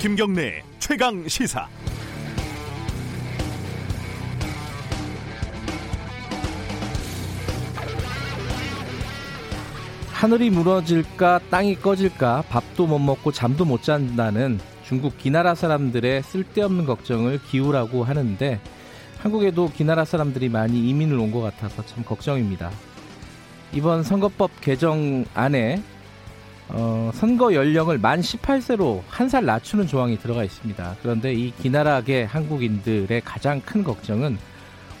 김경래 최강 시사. 하늘이 무너질까 땅이 꺼질까 밥도 못 먹고 잠도 못 잔다는 중국 기나라 사람들의 쓸데없는 걱정을 기우라고 하는데 한국에도 기나라 사람들이 많이 이민을 온 것 같아서 참 걱정입니다. 이번 선거법 개정 안에 어, 선거 연령을 만 18세로 한 살 낮추는 조항이 들어가 있습니다. 그런데 이 기나라계 한국인들의 가장 큰 걱정은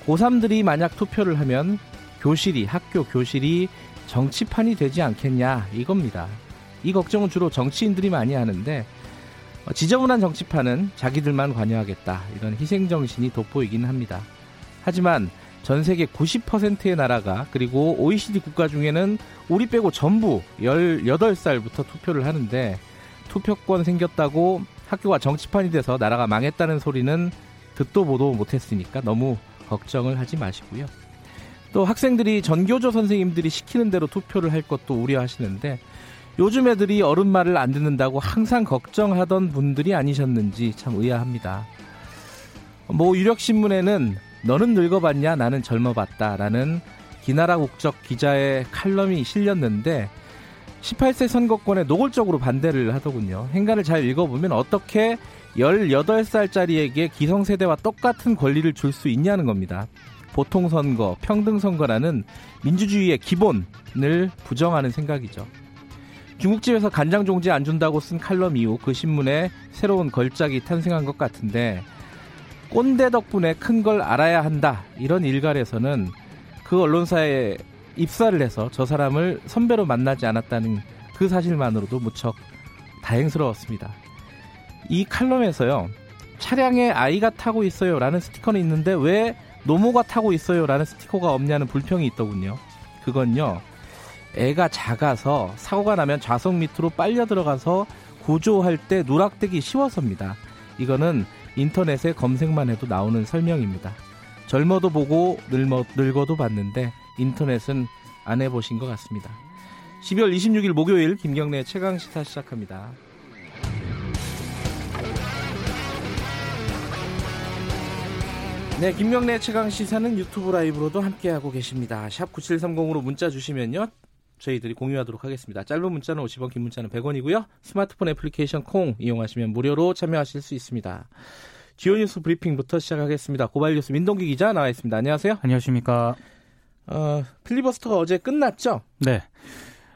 고3들이 만약 투표를 하면 교실이 학교 교실이 정치판이 되지 않겠냐 이겁니다. 이 걱정은 주로 정치인들이 많이 하는데 어, 지저분한 정치판은 자기들만 관여하겠다 이런 희생 정신이 돋보이긴 합니다. 하지만 전 세계 90%의 나라가 그리고 OECD 국가 중에는 우리 빼고 전부 18살부터 투표를 하는데 투표권 생겼다고 학교가 정치판이 돼서 나라가 망했다는 소리는 듣도 보도 못했으니까 너무 걱정을 하지 마시고요. 또 학생들이 전교조 선생님들이 시키는 대로 투표를 할 것도 우려하시는데 요즘 애들이 어른 말을 안 듣는다고 항상 걱정하던 분들이 아니셨는지 참 의아합니다. 뭐 유력신문에는 너는 늙어봤냐 나는 젊어봤다 라는 기나라 국적 기자의 칼럼이 실렸는데 18세 선거권에 노골적으로 반대를 하더군요. 행간을 잘 읽어보면 어떻게 18살짜리에게 기성세대와 똑같은 권리를 줄 수 있냐는 겁니다. 보통선거, 평등선거라는 민주주의의 기본을 부정하는 생각이죠. 중국집에서 간장 종지 안 준다고 쓴 칼럼 이후 그 신문에 새로운 걸작이 탄생한 것 같은데 꼰대 덕분에 큰 걸 알아야 한다 이런 일갈에서는 그 언론사에 입사를 해서 저 사람을 선배로 만나지 않았다는 그 사실만으로도 무척 다행스러웠습니다. 이 칼럼에서요 차량에 아이가 타고 있어요라는 스티커는 있는데 왜 노모가 타고 있어요라는 스티커가 없냐는 불평이 있더군요. 그건요. 애가 작아서 사고가 나면 좌석 밑으로 빨려 들어가서 구조할 때 누락되기 쉬워서입니다. 이거는 인터넷에 검색만 해도 나오는 설명입니다. 젊어도 보고 늙어, 늙어도 봤는데 인터넷은 안 해보신 것 같습니다. 12월 26일 목요일 김경래 최강 시사 시작합니다. 네, 김명래 최강 시사는 유튜브 라이브로도 함께하고 계십니다. 샵 9730으로 문자 주시면요. 저희들이 공유하도록 하겠습니다. 짧은 문자는 50원, 긴 문자는 100원이고요. 스마트폰 애플리케이션 콩 이용하시면 무료로 참여하실 수 있습니다. 지오 뉴스 브리핑부터 시작하겠습니다. 고발 뉴스 민동기 기자 나와 있습니다. 안녕하세요. 안녕하십니까. 어, 필리버스터가 어제 끝났죠? 네.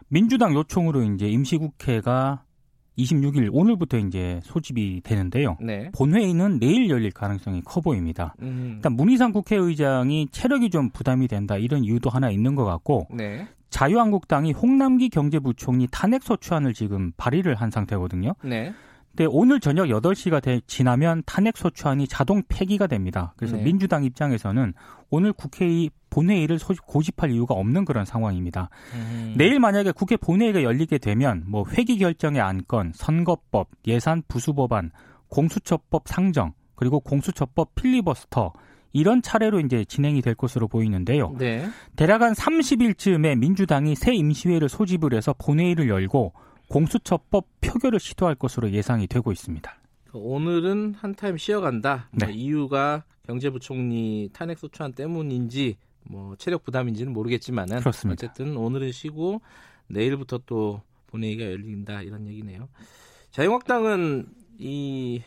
민주당 요청으로 이제 임시국회가 26일 오늘부터 이제 소집이 되는데요. 네. 본회의는 내일 열릴 가능성이 커 보입니다. 음. 일단 문희상 국회의장이 체력이 좀 부담이 된다 이런 이유도 하나 있는 것 같고 네. 자유한국당이 홍남기 경제부총리 탄핵 소추안을 지금 발의를 한 상태거든요. 네. 근데 오늘 저녁 8시가 되, 지나면 탄핵 소추안이 자동 폐기가 됩니다. 그래서 네. 민주당 입장에서는 오늘 국회의 본회의를 고집할 이유가 없는 그런 상황입니다. 음. 내일 만약에 국회 본회의가 열리게 되면 뭐 회기 결정의 안건, 선거법, 예산 부수법안, 공수처법 상정, 그리고 공수처법 필리버스터 이런 차례로 이제 진행이 될 것으로 보이는데요. 네. 대략 한 30일쯤에 민주당이 새 임시회를 소집을 해서 본회의를 열고 공수처법 표결을 시도할 것으로 예상이 되고 있습니다. 오늘은 한 타임 쉬어간다. 뭐 네. 이유가 경제부총리 탄핵 소추안 때문인지 뭐 체력 부담인지는 모르겠지만은 그렇습니다. 어쨌든 오늘은 쉬고 내일부터 또 본회의가 열린다 이런 얘기네요. 자유한국당은 이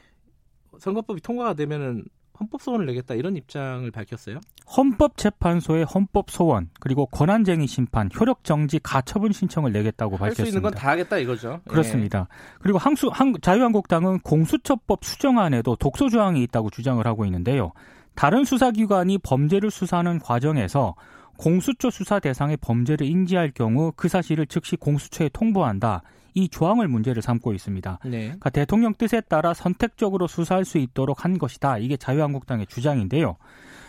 선거법이 통과가 되면은 헌법 소원을 내겠다 이런 입장을 밝혔어요. 헌법재판소의 헌법 소원 그리고 권한쟁의 심판, 효력 정지, 가처분 신청을 내겠다고 밝혔습니다. 할 수 있는 건 다 하겠다 이거죠. 그렇습니다. 예. 그리고 항수 한, 자유한국당은 공수처법 수정안에도 독소 조항이 있다고 주장을 하고 있는데요. 다른 수사기관이 범죄를 수사하는 과정에서 공수처 수사 대상의 범죄를 인지할 경우 그 사실을 즉시 공수처에 통보한다. 이 조항을 문제를 삼고 있습니다. 네. 그러니까 대통령 뜻에 따라 선택적으로 수사할 수 있도록 한 것이다. 이게 자유한국당의 주장인데요.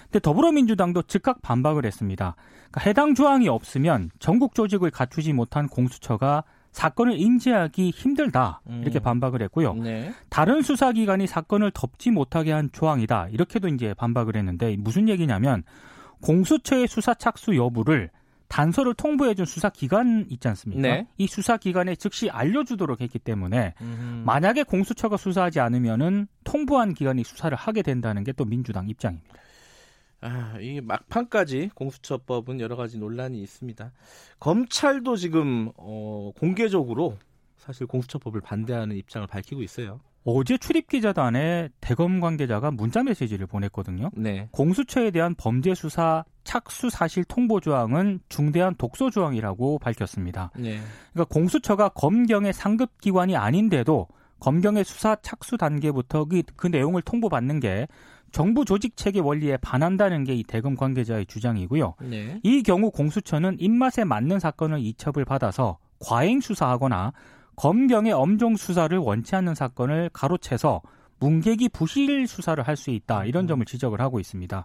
근데 더불어민주당도 즉각 반박을 했습니다. 그러니까 해당 조항이 없으면 전국 조직을 갖추지 못한 공수처가 사건을 인지하기 힘들다 이렇게 음. 반박을 했고요. 네. 다른 수사기관이 사건을 덮지 못하게 한 조항이다 이렇게도 이제 반박을 했는데 무슨 얘기냐면 공수처의 수사 착수 여부를 단서를 통보해준 수사기관 있지 않습니까? 네. 이 수사기관에 즉시 알려주도록 했기 때문에 음흠. 만약에 공수처가 수사하지 않으면은 통보한 기관이 수사를 하게 된다는 게 또 민주당 입장입니다. 아, 이 막판까지 공수처법은 여러 가지 논란이 있습니다. 검찰도 지금 어, 공개적으로 사실 공수처법을 반대하는 입장을 밝히고 있어요. 어제 출입기자단에 대검 관계자가 문자 메시지를 보냈거든요. 네. 공수처에 대한 범죄 수사 착수 사실 통보 조항은 중대한 독소 조항이라고 밝혔습니다. 네. 그러니까 공수처가 검경의 상급 기관이 아닌데도 검경의 수사 착수 단계부터 그, 그 내용을 통보받는 게 정부 조직 체계 원리에 반한다는 게 이 대검 관계자의 주장이고요. 네. 이 경우 공수처는 입맛에 맞는 사건을 이첩을 받아서 과잉 수사하거나 검경의 엄정 수사를 원치 않는 사건을 가로채서 문객이 부실 수사를 할 수 있다 이런 점을 지적을 하고 있습니다.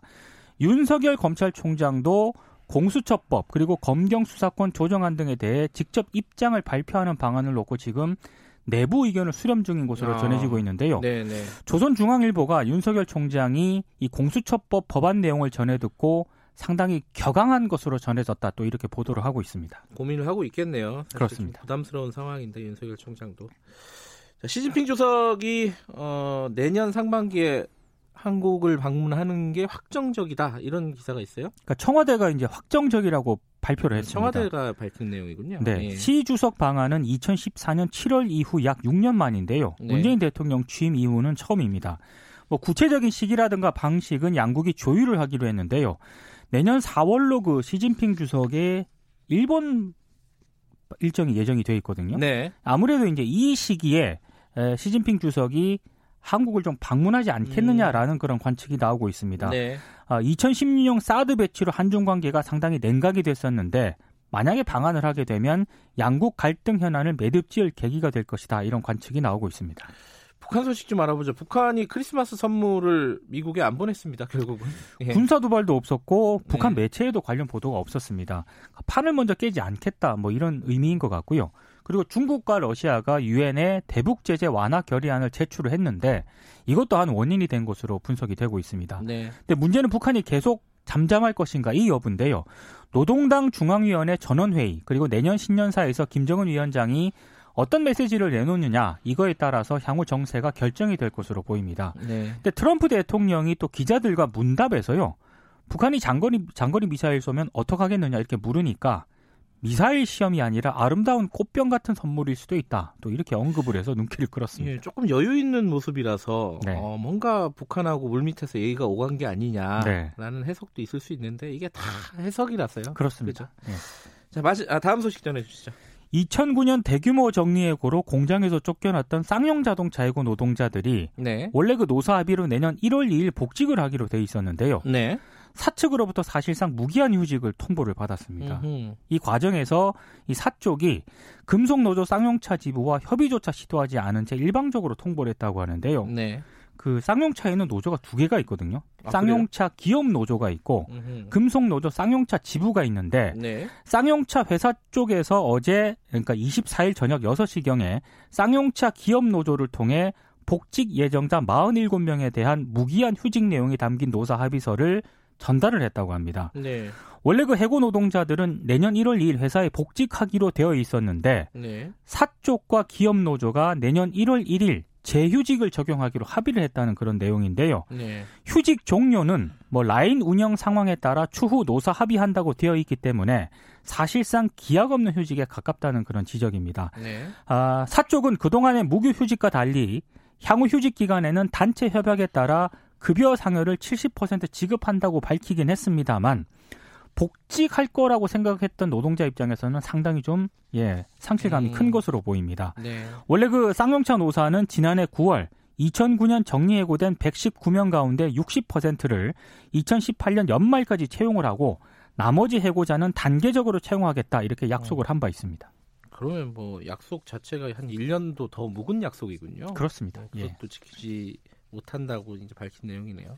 윤석열 검찰총장도 공수처법 그리고 검경 수사권 조정안 등에 대해 직접 입장을 발표하는 방안을 놓고 지금 내부 의견을 수렴 중인 것으로 아, 전해지고 있는데요. 네네. 조선중앙일보가 윤석열 총장이 이 공수처법 법안 내용을 전해 듣고 상당히 격앙한 것으로 전해졌다 또 이렇게 보도를 하고 있습니다. 고민을 하고 있겠네요. 그렇습니다. 부담스러운 상황인데 윤석열 총장도 자, 시진핑 주석이 어, 내년 상반기에 한국을 방문하는 게 확정적이다 이런 기사가 있어요. 그러니까 청와대가 이제 확정적이라고 발표를 했습니다. 청와대가 밝힌 내용이군요. 네. 네. 시 주석 방안은 2014년 7월 이후 약 6년 만인데요. 네. 문재인 대통령 취임 이후는 처음입니다. 뭐 구체적인 시기라든가 방식은 양국이 조율을 하기로 했는데요. 내년 4월로 그 시진핑 주석의 일본 일정이 예정이 돼 있거든요. 네. 아무래도 이제 이 시기에 시진핑 주석이 한국을 좀 방문하지 않겠느냐라는 음. 그런 관측이 나오고 있습니다. 네. 아, 2016년 사드 배치로 한중 관계가 상당히 냉각이 됐었는데 만약에 방한을 하게 되면 양국 갈등 현안을 매듭지을 계기가 될 것이다 이런 관측이 나오고 있습니다. 북한 소식 좀 알아보죠. 북한이 크리스마스 선물을 미국에 안 보냈습니다. 결국은 예. 군사 도발도 없었고 북한 네. 매체에도 관련 보도가 없었습니다. 판을 먼저 깨지 않겠다 뭐 이런 의미인 것 같고요. 그리고 중국과 러시아가 유엔에 대북 제재 완화 결의안을 제출을 했는데 이것도 한 원인이 된 것으로 분석이 되고 있습니다. 네. 근데 문제는 북한이 계속 잠잠할 것인가 이 여부인데요. 노동당 중앙위원회 전원회의 그리고 내년 신년사에서 김정은 위원장이 어떤 메시지를 내놓느냐 이거에 따라서 향후 정세가 결정이 될 것으로 보입니다. 네. 근데 트럼프 대통령이 또 기자들과 문답에서요. 북한이 장거리 장거리 미사일 쏘면 어떡하겠느냐 이렇게 물으니까 미사일 시험이 아니라 아름다운 꽃병 같은 선물일 수도 있다. 또 이렇게 언급을 해서 눈길을 끌었습니다. 예, 조금 여유 있는 모습이라서 네. 어, 뭔가 북한하고 물밑에서 얘기가 오간 게 아니냐라는 네. 해석도 있을 수 있는데 이게 다 해석이라서요. 그렇습니다. 그렇죠? 네. 자, 마지, 아, 다음 소식 전해 주시죠. 2009년 대규모 정리해고로 공장에서 쫓겨났던 쌍용 자동차 해고 노동자들이 네. 원래 그 노사 합의로 내년 1월 2일 복직을 하기로 돼 있었는데요. 네. 사측으로부터 사실상 무기한 휴직을 통보를 받았습니다. 음흠. 이 과정에서 이 사쪽이 금속노조 쌍용차 지부와 협의조차 시도하지 않은 채 일방적으로 통보를 했다고 하는데요. 네. 그 쌍용차에는 노조가 두 개가 있거든요. 아, 쌍용차 그래요? 기업 노조가 있고 음흠. 금속 노조 쌍용차 지부가 있는데 네. 쌍용차 회사 쪽에서 어제 그러니까 24일 저녁 6시경에 쌍용차 기업 노조를 통해 복직 예정자 47명에 대한 무기한 휴직 내용이 담긴 노사 합의서를 전달을 했다고 합니다. 네. 원래 그 해고 노동자들은 내년 1월 2일 회사에 복직하기로 되어 있었는데 네. 사쪽과 기업 노조가 내년 1월 1일 재휴직을 적용하기로 합의를 했다는 그런 내용인데요. 네. 휴직 종료는 뭐 라인 운영 상황에 따라 추후 노사 합의한다고 되어 있기 때문에 사실상 기약 없는 휴직에 가깝다는 그런 지적입니다. 네. 아, 사 쪽은 그동안의 무교 휴직과 달리 향후 휴직 기간에는 단체 협약에 따라 급여 상여를 70% 지급한다고 밝히긴 했습니다만 복직할 거라고 생각했던 노동자 입장에서는 상당히 좀 예, 상실감이 음. 큰 것으로 보입니다. 네. 원래 그 쌍용차 노사는 지난해 9월 2009년 정리해고된 119명 가운데 60%를 2018년 연말까지 채용을 하고 나머지 해고자는 단계적으로 채용하겠다 이렇게 약속을 어. 한바 있습니다. 그러면 뭐 약속 자체가 한 1년도 더 묵은 약속이군요. 그렇습니다. 뭐 그것도 예. 지키지 못한다고 이제 밝힌 내용이네요.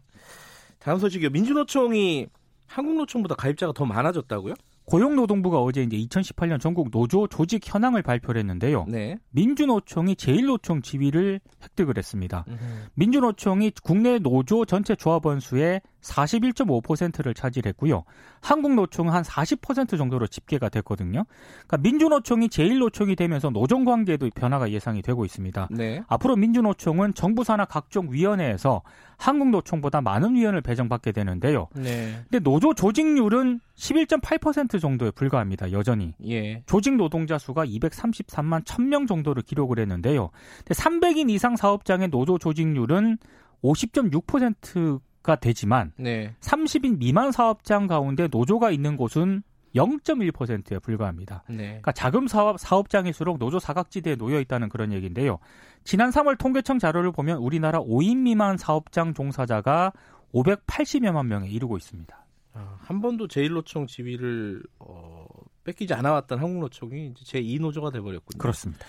다음 소식이요. 민주노총이 한국노총보다 가입자가 더 많아졌다고요? 고용노동부가 어제 이제 2018년 전국 노조 조직 현황을 발표를 했는데요. 네. 민주노총이 제1노총 지위를 획득을 했습니다. 음흠. 민주노총이 국내 노조 전체 조합원 수의 41.5%를 차지했고요. 한국노총은 한 40% 정도로 집계가 됐거든요. 그러니까 민주노총이 제1노총이 되면서 노정 관계도 변화가 예상이 되고 있습니다. 네. 앞으로 민주노총은 정부 산하 각종 위원회에서 한국노총보다 많은 위원을 배정받게 되는데요. 네. 근데 노조 조직률은 11.8% 정도에 불과합니다. 여전히. 예. 조직 노동자 수가 233만 1000명 정도를 기록을 했는데요. 근데 300인 이상 사업장의 노조 조직률은 50.6%가 되지만 네. 30인 미만 사업장 가운데 노조가 있는 곳은 0.1%에 불과합니다. 네. 그러니까 자금 사업 사업장일수록 노조 사각지대에 놓여 있다는 그런 얘기인데요. 지난 3월 통계청 자료를 보면 우리나라 5인 미만 사업장 종사자가 580여만 명에 이르고 있습니다. 아, 한 번도 제1노총 지위를 어, 뺏기지 않아왔던 한국노총이 제2노조가 돼버렸군요. 그렇습니다.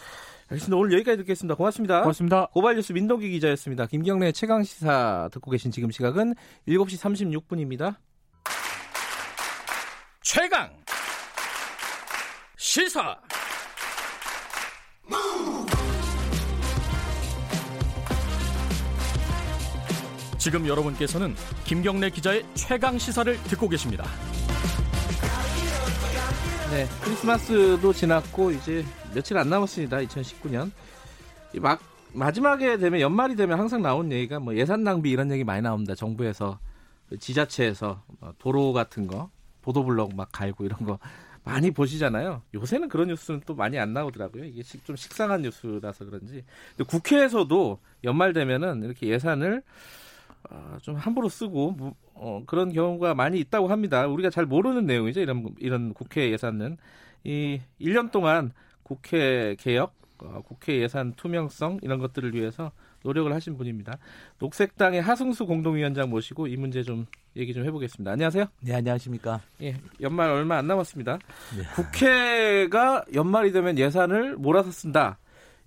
알겠습니다. 오늘 여기까지 듣겠습니다. 고맙습니다. 고맙습니다. 고발뉴스 민동기 기자였습니다. 김경래 최강 시사 듣고 계신 지금 시각은 7시 36분입니다. 최강 시사 지금 여러분께서는 김경래 기자의 최강 시사를 듣고 계십니다. 네, 크리스마스도 지났고 이제 며칠 안 남았습니다. 2019년. 막 마지막에 되면 연말이 되면 항상 나온 얘기가 뭐 예산 낭비 이런 얘기 많이 나옵니다. 정부에서 지자체에서 뭐 도로 같은 거 보도블록 막 갈고 이런 거 많이 보시잖아요. 요새는 그런 뉴스는 또 많이 안 나오더라고요. 이게 좀 식상한 뉴스라서 그런지. 국회에서도 연말 되면은 이렇게 예산을 어, 좀 함부로 쓰고 어, 그런 경우가 많이 있다고 합니다. 우리가 잘 모르는 내용이죠. 이런 이런 국회 예산은 이 1년 동안 국회 개혁, 어, 국회 예산 투명성 이런 것들을 위해서 노력을 하신 분입니다. 녹색당의 하승수 공동위원장 모시고 이 문제 좀 얘기 좀 해보겠습니다. 안녕하세요. 네, 안녕하십니까. 예, 연말 얼마 안 남았습니다. 네. 국회가 연말이 되면 예산을 몰아서 쓴다.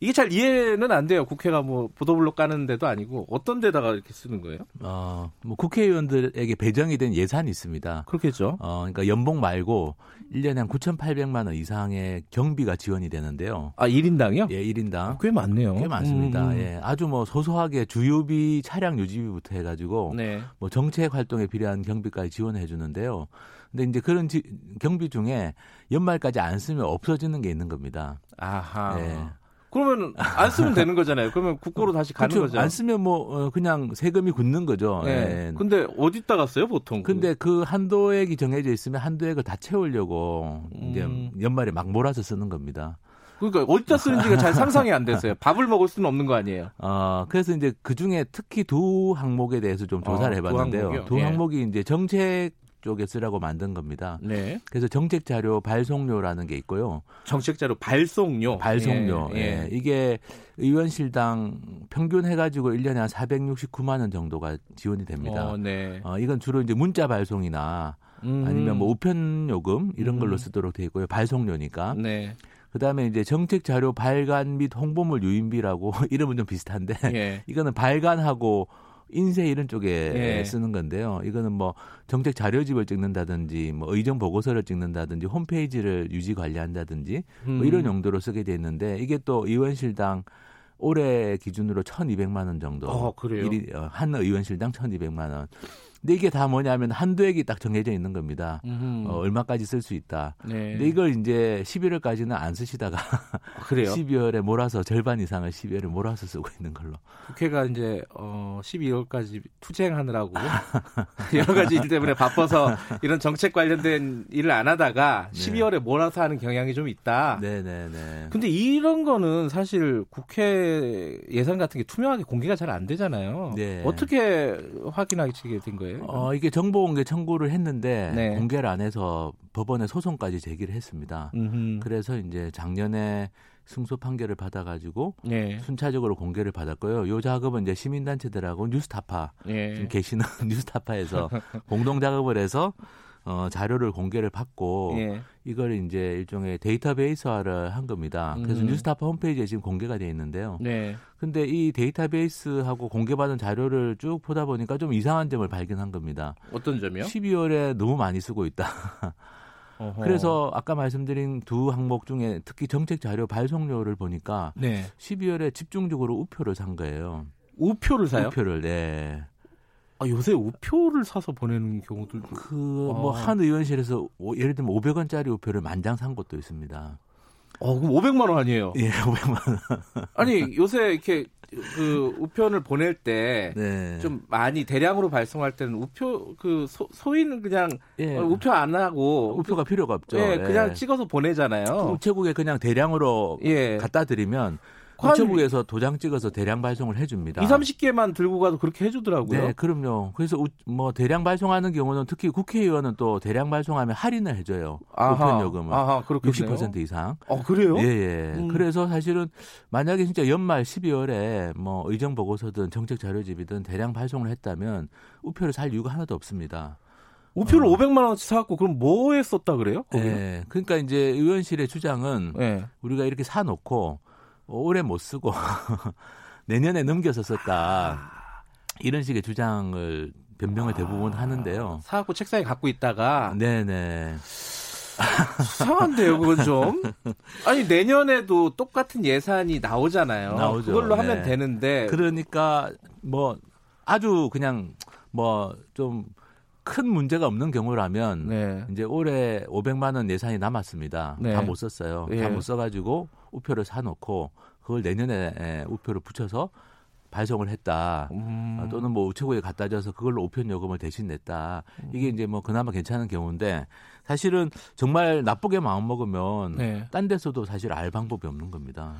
이게 잘 이해는 안 돼요. 국회가 뭐 보도블록 까는 데도 아니고 어떤 데다가 이렇게 쓰는 거예요? 어, 뭐 국회의원들에게 배정이 된 예산이 있습니다. 그렇겠죠. 어, 그러니까 연봉 말고 1년에 한 9,800만 원 이상의 경비가 지원이 되는데요. 아, 1인당이요? 예, 1인당. 꽤 많네요. 꽤 많습니다. 음. 예. 아주 뭐 소소하게 주요비 차량 유지비부터 해 가지고 네. 뭐 정책 활동에 필요한 경비까지 지원해 주는데요. 근데 이제 그런 지, 경비 중에 연말까지 안 쓰면 없어지는 게 있는 겁니다. 아하. 예. 그러면 안 쓰면 되는 거잖아요. 그러면 국고로 다시 가는 그렇죠. 거죠. 안 쓰면 뭐 어, 그냥 세금이 굳는 거죠. 네. 네. 근데 어디다 갔어요, 보통? 근데 그 한도액이 정해져 있으면 한도액을 다 채우려고 음. 이제 연말에 막 몰아서 쓰는 겁니다. 그러니까 어디다 쓰는지가 잘 상상이 안 됐어요. 밥을 먹을 수는 없는 거 아니에요. 어, 그래서 이제 그 중에 특히 두 항목에 대해서 좀 조사를 어, 해봤는데요. 두, 두 예. 항목이 이제 정책 쪽에 쓰라고 만든 겁니다. 네. 그래서 정책 자료 발송료라는 게 있고요. 정책 자료 발송료. 발송료. 예, 예. 예. 이게 의원실당 평균 해가지고 1년에 한 469만 원 정도가 지원이 됩니다. 어, 네. 어, 이건 주로 이제 문자 발송이나 음. 아니면 뭐 우편 요금 이런 걸로 음. 쓰도록 돼 있고요. 발송료니까. 네. 그다음에 이제 정책 자료 발간 및 홍보물 유인비라고 이름은 좀 비슷한데 예. 이거는 발간하고 인쇄 이런 쪽에 예. 쓰는 건데요. 이거는 뭐 정책 자료집을 찍는다든지 뭐 의정 보고서를 찍는다든지 홈페이지를 유지 관리한다든지 뭐 음. 뭐 이런 용도로 쓰게 돼 있는데 이게 또 의원실당 올해 기준으로 1,200만 원 정도. 어, 그래요? 어, 한 의원실당 1,200만 원. 근데 이게 다 뭐냐면 한도액이 딱 정해져 있는 겁니다. 어, 얼마까지 쓸 수 있다. 네. 근데 이걸 이제 11월까지는 안 쓰시다가 아, 그래요? 12월에 몰아서 절반 이상을 12월에 몰아서 쓰고 있는 걸로. 국회가 이제 어 12월까지 투쟁하느라고 여러 가지 일 때문에 바빠서 이런 정책 관련된 일을 안 하다가 네. 12월에 몰아서 하는 경향이 좀 있다. 네, 네, 네. 근데 이런 거는 사실 국회 예산 같은 게 투명하게 공개가 잘 안 되잖아요. 네. 어떻게 확인하게 된 거예요? 거예요? 어, 이게 정보공개 청구를 했는데 네. 공개를 안 해서 법원에 소송까지 제기를 했습니다. 음흠. 그래서 이제 작년에 승소 판결을 받아가지고 네. 순차적으로 공개를 받았고요. 요 작업은 이제 시민단체들하고 뉴스타파 네. 지금 계시는 뉴스타파에서 공동 작업을 해서 어, 자료를 공개를 받고 예. 이걸 이제 일종의 데이터베이스화를 한 겁니다. 그래서 음. 뉴스타파 홈페이지에 지금 공개가 돼 있는데요. 네. 근데 이 데이터베이스하고 공개받은 자료를 쭉 보다 보니까 좀 이상한 점을 발견한 겁니다. 어떤 점이요? 12월에 너무 많이 쓰고 있다. 어허. 그래서 아까 말씀드린 두 항목 중에 특히 정책 자료 발송료를 보니까 네. 12월에 집중적으로 우표를 산 거예요. 우표를 사요? 우표를 네. 아, 요새 우표를 사서 보내는 경우도 그 뭐한 아. 의원실에서 오, 예를 들면 500원짜리 우표를 만장 산 것도 있습니다. 어, 그럼 500만 원 아니에요? 예, 500만 원. 아니, 요새 이렇게 그 우편을 보낼 때좀 네. 많이 대량으로 발송할 때는 우표 그 소, 소위는 그냥 예. 우표 안 하고 우표가 필요가 없죠. 예, 그냥 예. 찍어서 보내잖아요. 우체국에 그냥 대량으로 예. 갖다 드리면 우체국에서 도장 찍어서 대량 발송을 해줍니다. 2, 30개만 들고 가도 그렇게 해주더라고요. 네, 그럼요. 그래서 우, 뭐 대량 발송하는 경우는 특히 국회의원은 또 대량 발송하면 할인을 해줘요. 우편 요금을 아하, 60% 이상. 어, 그래요? 예, 예. 음. 그래서 사실은 만약에 진짜 연말 12월에 뭐 의정 보고서든 정책 자료집이든 대량 발송을 했다면 우표를 살 이유가 하나도 없습니다. 우표를 어. 500만 원치 사갖고 그럼 뭐에 썼다 그래요? 네, 그러니까 이제 의원실의 주장은 네. 우리가 이렇게 사놓고 올해 못 쓰고 내년에 넘겨서 썼다. 이런 식의 주장을 변명을 대부분 하는데요. 사갖고 책상에 갖고 있다가 네네. 수상한데요, 그건 좀. 아니 내년에도 똑같은 예산이 나오잖아요. 나오죠. 그걸로 네. 하면 되는데. 그러니까 뭐 아주 그냥 뭐 좀 큰 문제가 없는 경우라면 네. 이제 올해 500만 원 예산이 남았습니다. 네. 다못 썼어요. 네. 다못 써가지고 우표를 사놓고 그걸 내년에 우표를 붙여서 발송을 했다. 음. 어, 또는 뭐 우체국에 갖다 줘서 그걸로 우편 요금을 대신 냈다. 이게 이제 뭐 그나마 괜찮은 경우인데 사실은 정말 나쁘게 마음 먹으면 네. 딴 데서도 사실 알 방법이 없는 겁니다.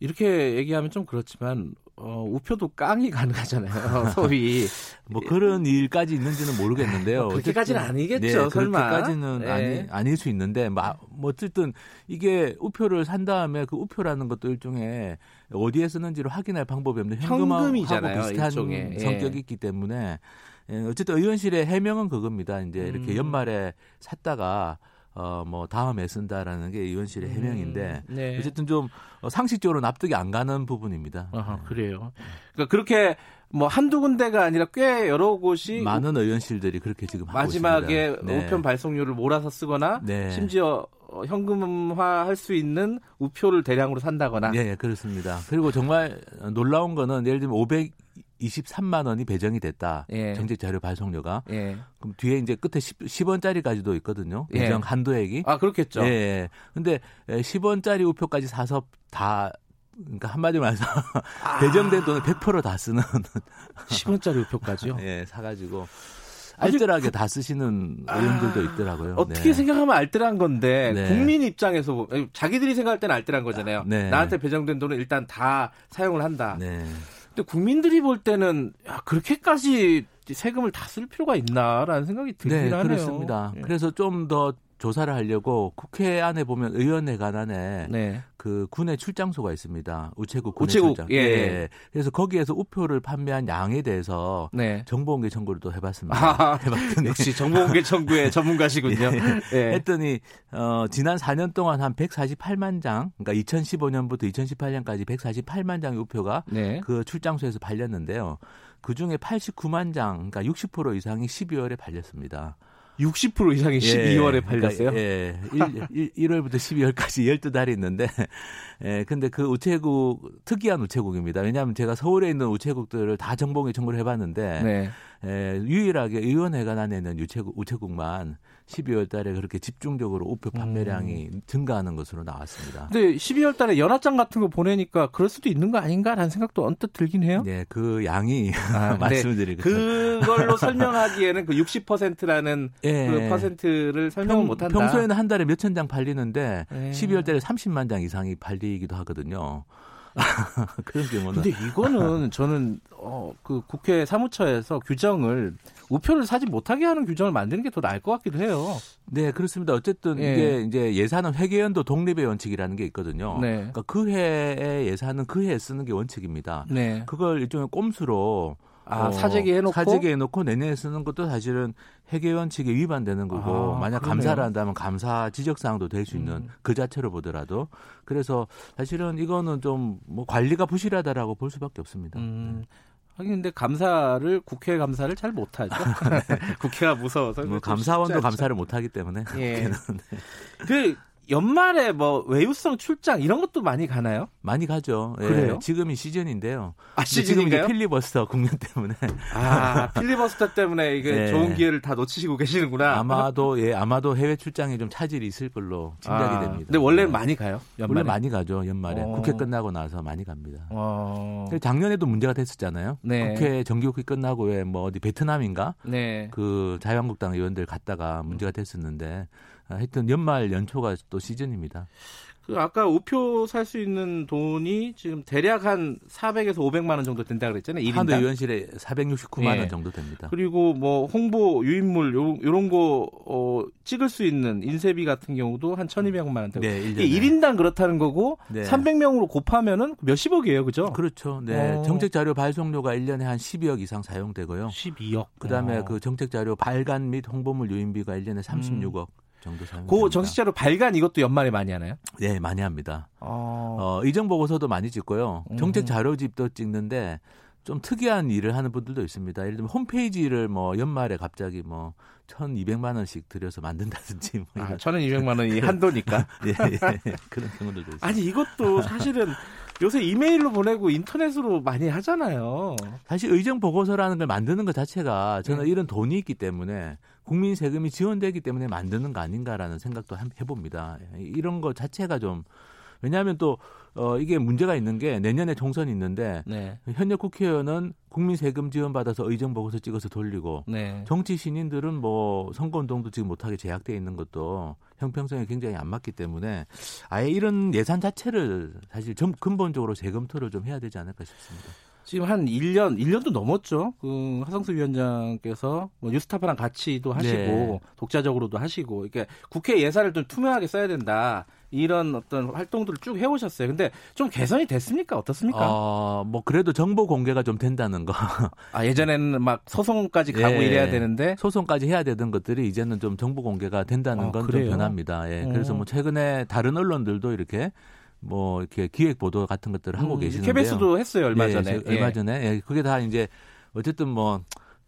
이렇게 얘기하면 좀 그렇지만 어, 우표도 깡이 가능하잖아요. 소위 뭐 그런 일까지 있는지는 모르겠는데요. 뭐 그렇게까지는 아니겠죠. 네, 설마 그렇게까지는 네. 아니 아닐 수 있는데 뭐, 뭐 어쨌든 이게 우표를 산 다음에 그 우표라는 것도 일종의 어디에 쓰는지를 확인할 방법이 없는 현금하고 비슷한 일종의. 예. 성격이 있기 때문에 예, 어쨌든 의원실의 해명은 그겁니다. 이제 이렇게 음. 연말에 샀다가 어, 뭐, 다음에 쓴다라는 게 의원실의 해명인데, 음, 네. 어쨌든 좀 어, 상식적으로 납득이 안 가는 부분입니다. 아하, 네. 그래요. 그러니까 그렇게 뭐 한두 군데가 아니라 꽤 여러 곳이 많은 의원실들이 그렇게 지금 마지막에 네. 우편 발송료를 몰아서 쓰거나 네. 심지어 어, 현금화 할 수 있는 우표를 대량으로 산다거나. 네, 그렇습니다. 그리고 정말 놀라운 거는 예를 들면 500 23만 원이 배정이 됐다. 예. 정책 자료 발송료가. 예. 그럼 뒤에 이제 끝에 10, 10원짜리까지도 있거든요. 예. 배정 예. 한도액이. 아, 그렇겠죠. 예. 예. 근데 10원짜리 우표까지 사서 다 그러니까 한마디로 말해서 아. 배정된 돈을 100%다 쓰는 10원짜리 우표까지요? 예, 사 가지고 알뜰하게 다 쓰시는 의원들도 있더라고요. 어떻게 네. 생각하면 알뜰한 건데 네. 국민 입장에서 자기들이 생각할 때는 알뜰한 거잖아요. 네. 나한테 배정된 돈은 일단 다 사용을 한다. 네. 근데 국민들이 볼 때는 야, 그렇게까지 세금을 다 쓸 필요가 있나라는 생각이 들긴 네, 하네요. 그렇습니다. 네. 그래서 좀 더 조사를 하려고 국회 안에 보면 의원회관 안에 네. 그 군의 출장소가 있습니다. 우체국 군의 우체국, 출장. 예. 예. 그래서 거기에서 우표를 판매한 양에 대해서 네. 정보공개 청구를 또 해봤습니다. 아, 해봤더니 역시 정보공개 청구의 전문가시군요. 예. 예. 했더니 어, 지난 4년 동안 한 148만 장, 그러니까 2015년부터 2018년까지 148만 장의 우표가 네. 그 출장소에서 발렸는데요. 그 중에 89만 장, 그러니까 60% 이상이 12월에 발렸습니다. 60% 이상이 예, 12월에 팔렸어요? 그러니까, 예. 1, 1, 월부터 12월까지 12달이 있는데, 예. 근데 그 우체국, 특이한 우체국입니다. 왜냐하면 제가 서울에 있는 우체국들을 다 정봉에 청구를 해봤는데, 네. 예, 유일하게 의원회관 안에 있는 우체국, 우체국만 12월 달에 그렇게 집중적으로 우표 판매량이 음. 증가하는 것으로 나왔습니다. 근데 12월 달에 연합장 같은 거 보내니까 그럴 수도 있는 거 아닌가라는 생각도 언뜻 들긴 해요. 네, 그 양이 아, 말씀드리고 그걸로 설명하기에는 그 60%라는 네. 그 퍼센트를 설명을 못 한다. 평소에는 한 달에 몇천 장 팔리는데 네. 12월 달에 30만 장 이상이 팔리기도 하거든요. 그런 경우는. 근데 이거는 저는 어, 그 국회 사무처에서 규정을 우표를 사지 못하게 하는 규정을 만드는 게 더 나을 것 같기도 해요. 네, 그렇습니다. 어쨌든 예. 이게 이제 예산은 회계연도 독립의 원칙이라는 게 있거든요. 네. 그러니까 그 해의 예산은 그 해에 쓰는 게 원칙입니다. 네. 그걸 일종의 꼼수로 아, 어, 사재기 해놓고 사재기 해놓고 내년에 쓰는 것도 사실은 회계 원칙에 위반되는 거고 아, 만약 그러네요. 감사를 한다면 감사 지적 사항도 될 수 있는 음. 그 자체로 보더라도 그래서 사실은 이거는 좀 뭐 관리가 부실하다라고 볼 수밖에 없습니다. 음. 네. 하긴 근데 감사를 국회 감사를 잘 못하죠. 네. 국회가 무서워서. 뭐 감사원도 감사를 못하기 때문에. 예. 그 연말에 뭐 외유성 출장 이런 것도 많이 가나요? 많이 가죠. 예, 그래요? 지금이 시즌인데요. 아, 시즌인가요? 지금 필리버스터 국면 때문에. 아, 필리버스터 때문에 이게 예. 좋은 기회를 다 놓치시고 계시는구나. 아마도 예, 아마도 해외 출장에 좀 차질이 있을 걸로 짐작이 아, 됩니다. 근데 원래 는 예. 많이 가요? 연말에? 원래 많이 가죠. 연말에. 어. 국회 끝나고 나서 많이 갑니다. 어. 작년에도 문제가 됐었잖아요. 네. 국회 정기국회 끝나고 왜 뭐 어디 베트남인가? 네. 그 자유한국당 의원들 갔다가 문제가 됐었는데 하여튼 연말 연초가 또 시즌입니다. 그 아까 우표 살 수 있는 돈이 지금 대략 한 400에서 500만 원 정도 된다 그랬잖아요. 1인당. 한도 의원실에 469만 네. 원 정도 됩니다. 그리고 뭐 홍보 유인물 요, 요런 거 어, 찍을 수 있는 인쇄비 같은 경우도 한 1,200만 원 되고. 네, 1인당 그렇다는 거고 네. 300명으로 곱하면은 몇십억이에요. 그죠? 그렇죠. 네. 어. 정책 자료 발송료가 1년에 한 12억 이상 사용되고요. 12억. 그다음에 어. 그 정책 자료 발간 및 홍보물 유인비가 1년에 36억. 음. 정도. 그 정식자료 발간 이것도 연말에 많이 하나요? 네, 많이 합니다. 어, 어 이정 보고서도 많이 찍고요. 정책 자료집도 찍는데 좀 특이한 일을 하는 분들도 있습니다. 예를 들면 홈페이지를 뭐 연말에 갑자기 뭐 1,200만 원씩 들여서 만든다든지. 뭐 아, 1,200만 원이 한도니까. 예, 예, 그런 경우들도 있습니다. 아니 이것도 사실은 요새 이메일로 보내고 인터넷으로 많이 하잖아요. 사실 의정 보고서라는 걸 만드는 것 자체가 저는 네. 이런 돈이 있기 때문에 국민 세금이 지원되기 때문에 만드는 거 아닌가라는 생각도 해봅니다. 이런 것 자체가 좀 왜냐하면 또 어, 이게 문제가 있는 게 내년에 총선이 있는데 네. 현역 국회의원은 국민 세금 지원 받아서 의정 보고서 찍어서 돌리고 네. 정치 신인들은 뭐 선거 운동도 지금 못하게 제약돼 있는 것도 형평성에 굉장히 안 맞기 때문에 아예 이런 예산 자체를 사실 좀 근본적으로 재검토를 좀 해야 되지 않을까 싶습니다. 지금 한 1년, 1년도 넘었죠. 그 하성수 위원장께서 뭐 뉴스타파랑 같이도 하시고 네. 독자적으로도 하시고 이렇게 국회 예산을 좀 투명하게 써야 된다. 이런 어떤 활동들을 쭉 해오셨어요. 근데 좀 개선이 됐습니까? 어떻습니까? 어, 뭐 그래도 정보 공개가 좀 된다는 거. 아 예전에는 막 소송까지 가고 예, 이래야 되는데 소송까지 해야 되던 것들이 이제는 좀 정보 공개가 된다는 아, 건좀 변합니다. 예. 어. 그래서 뭐 최근에 다른 언론들도 이렇게 뭐 이렇게 기획 보도 같은 것들을 하고 음, 계시는데요. KBS도 했어요 얼마 예, 전에. 예, 얼마 전에. 예, 그게 다 이제 어쨌든 뭐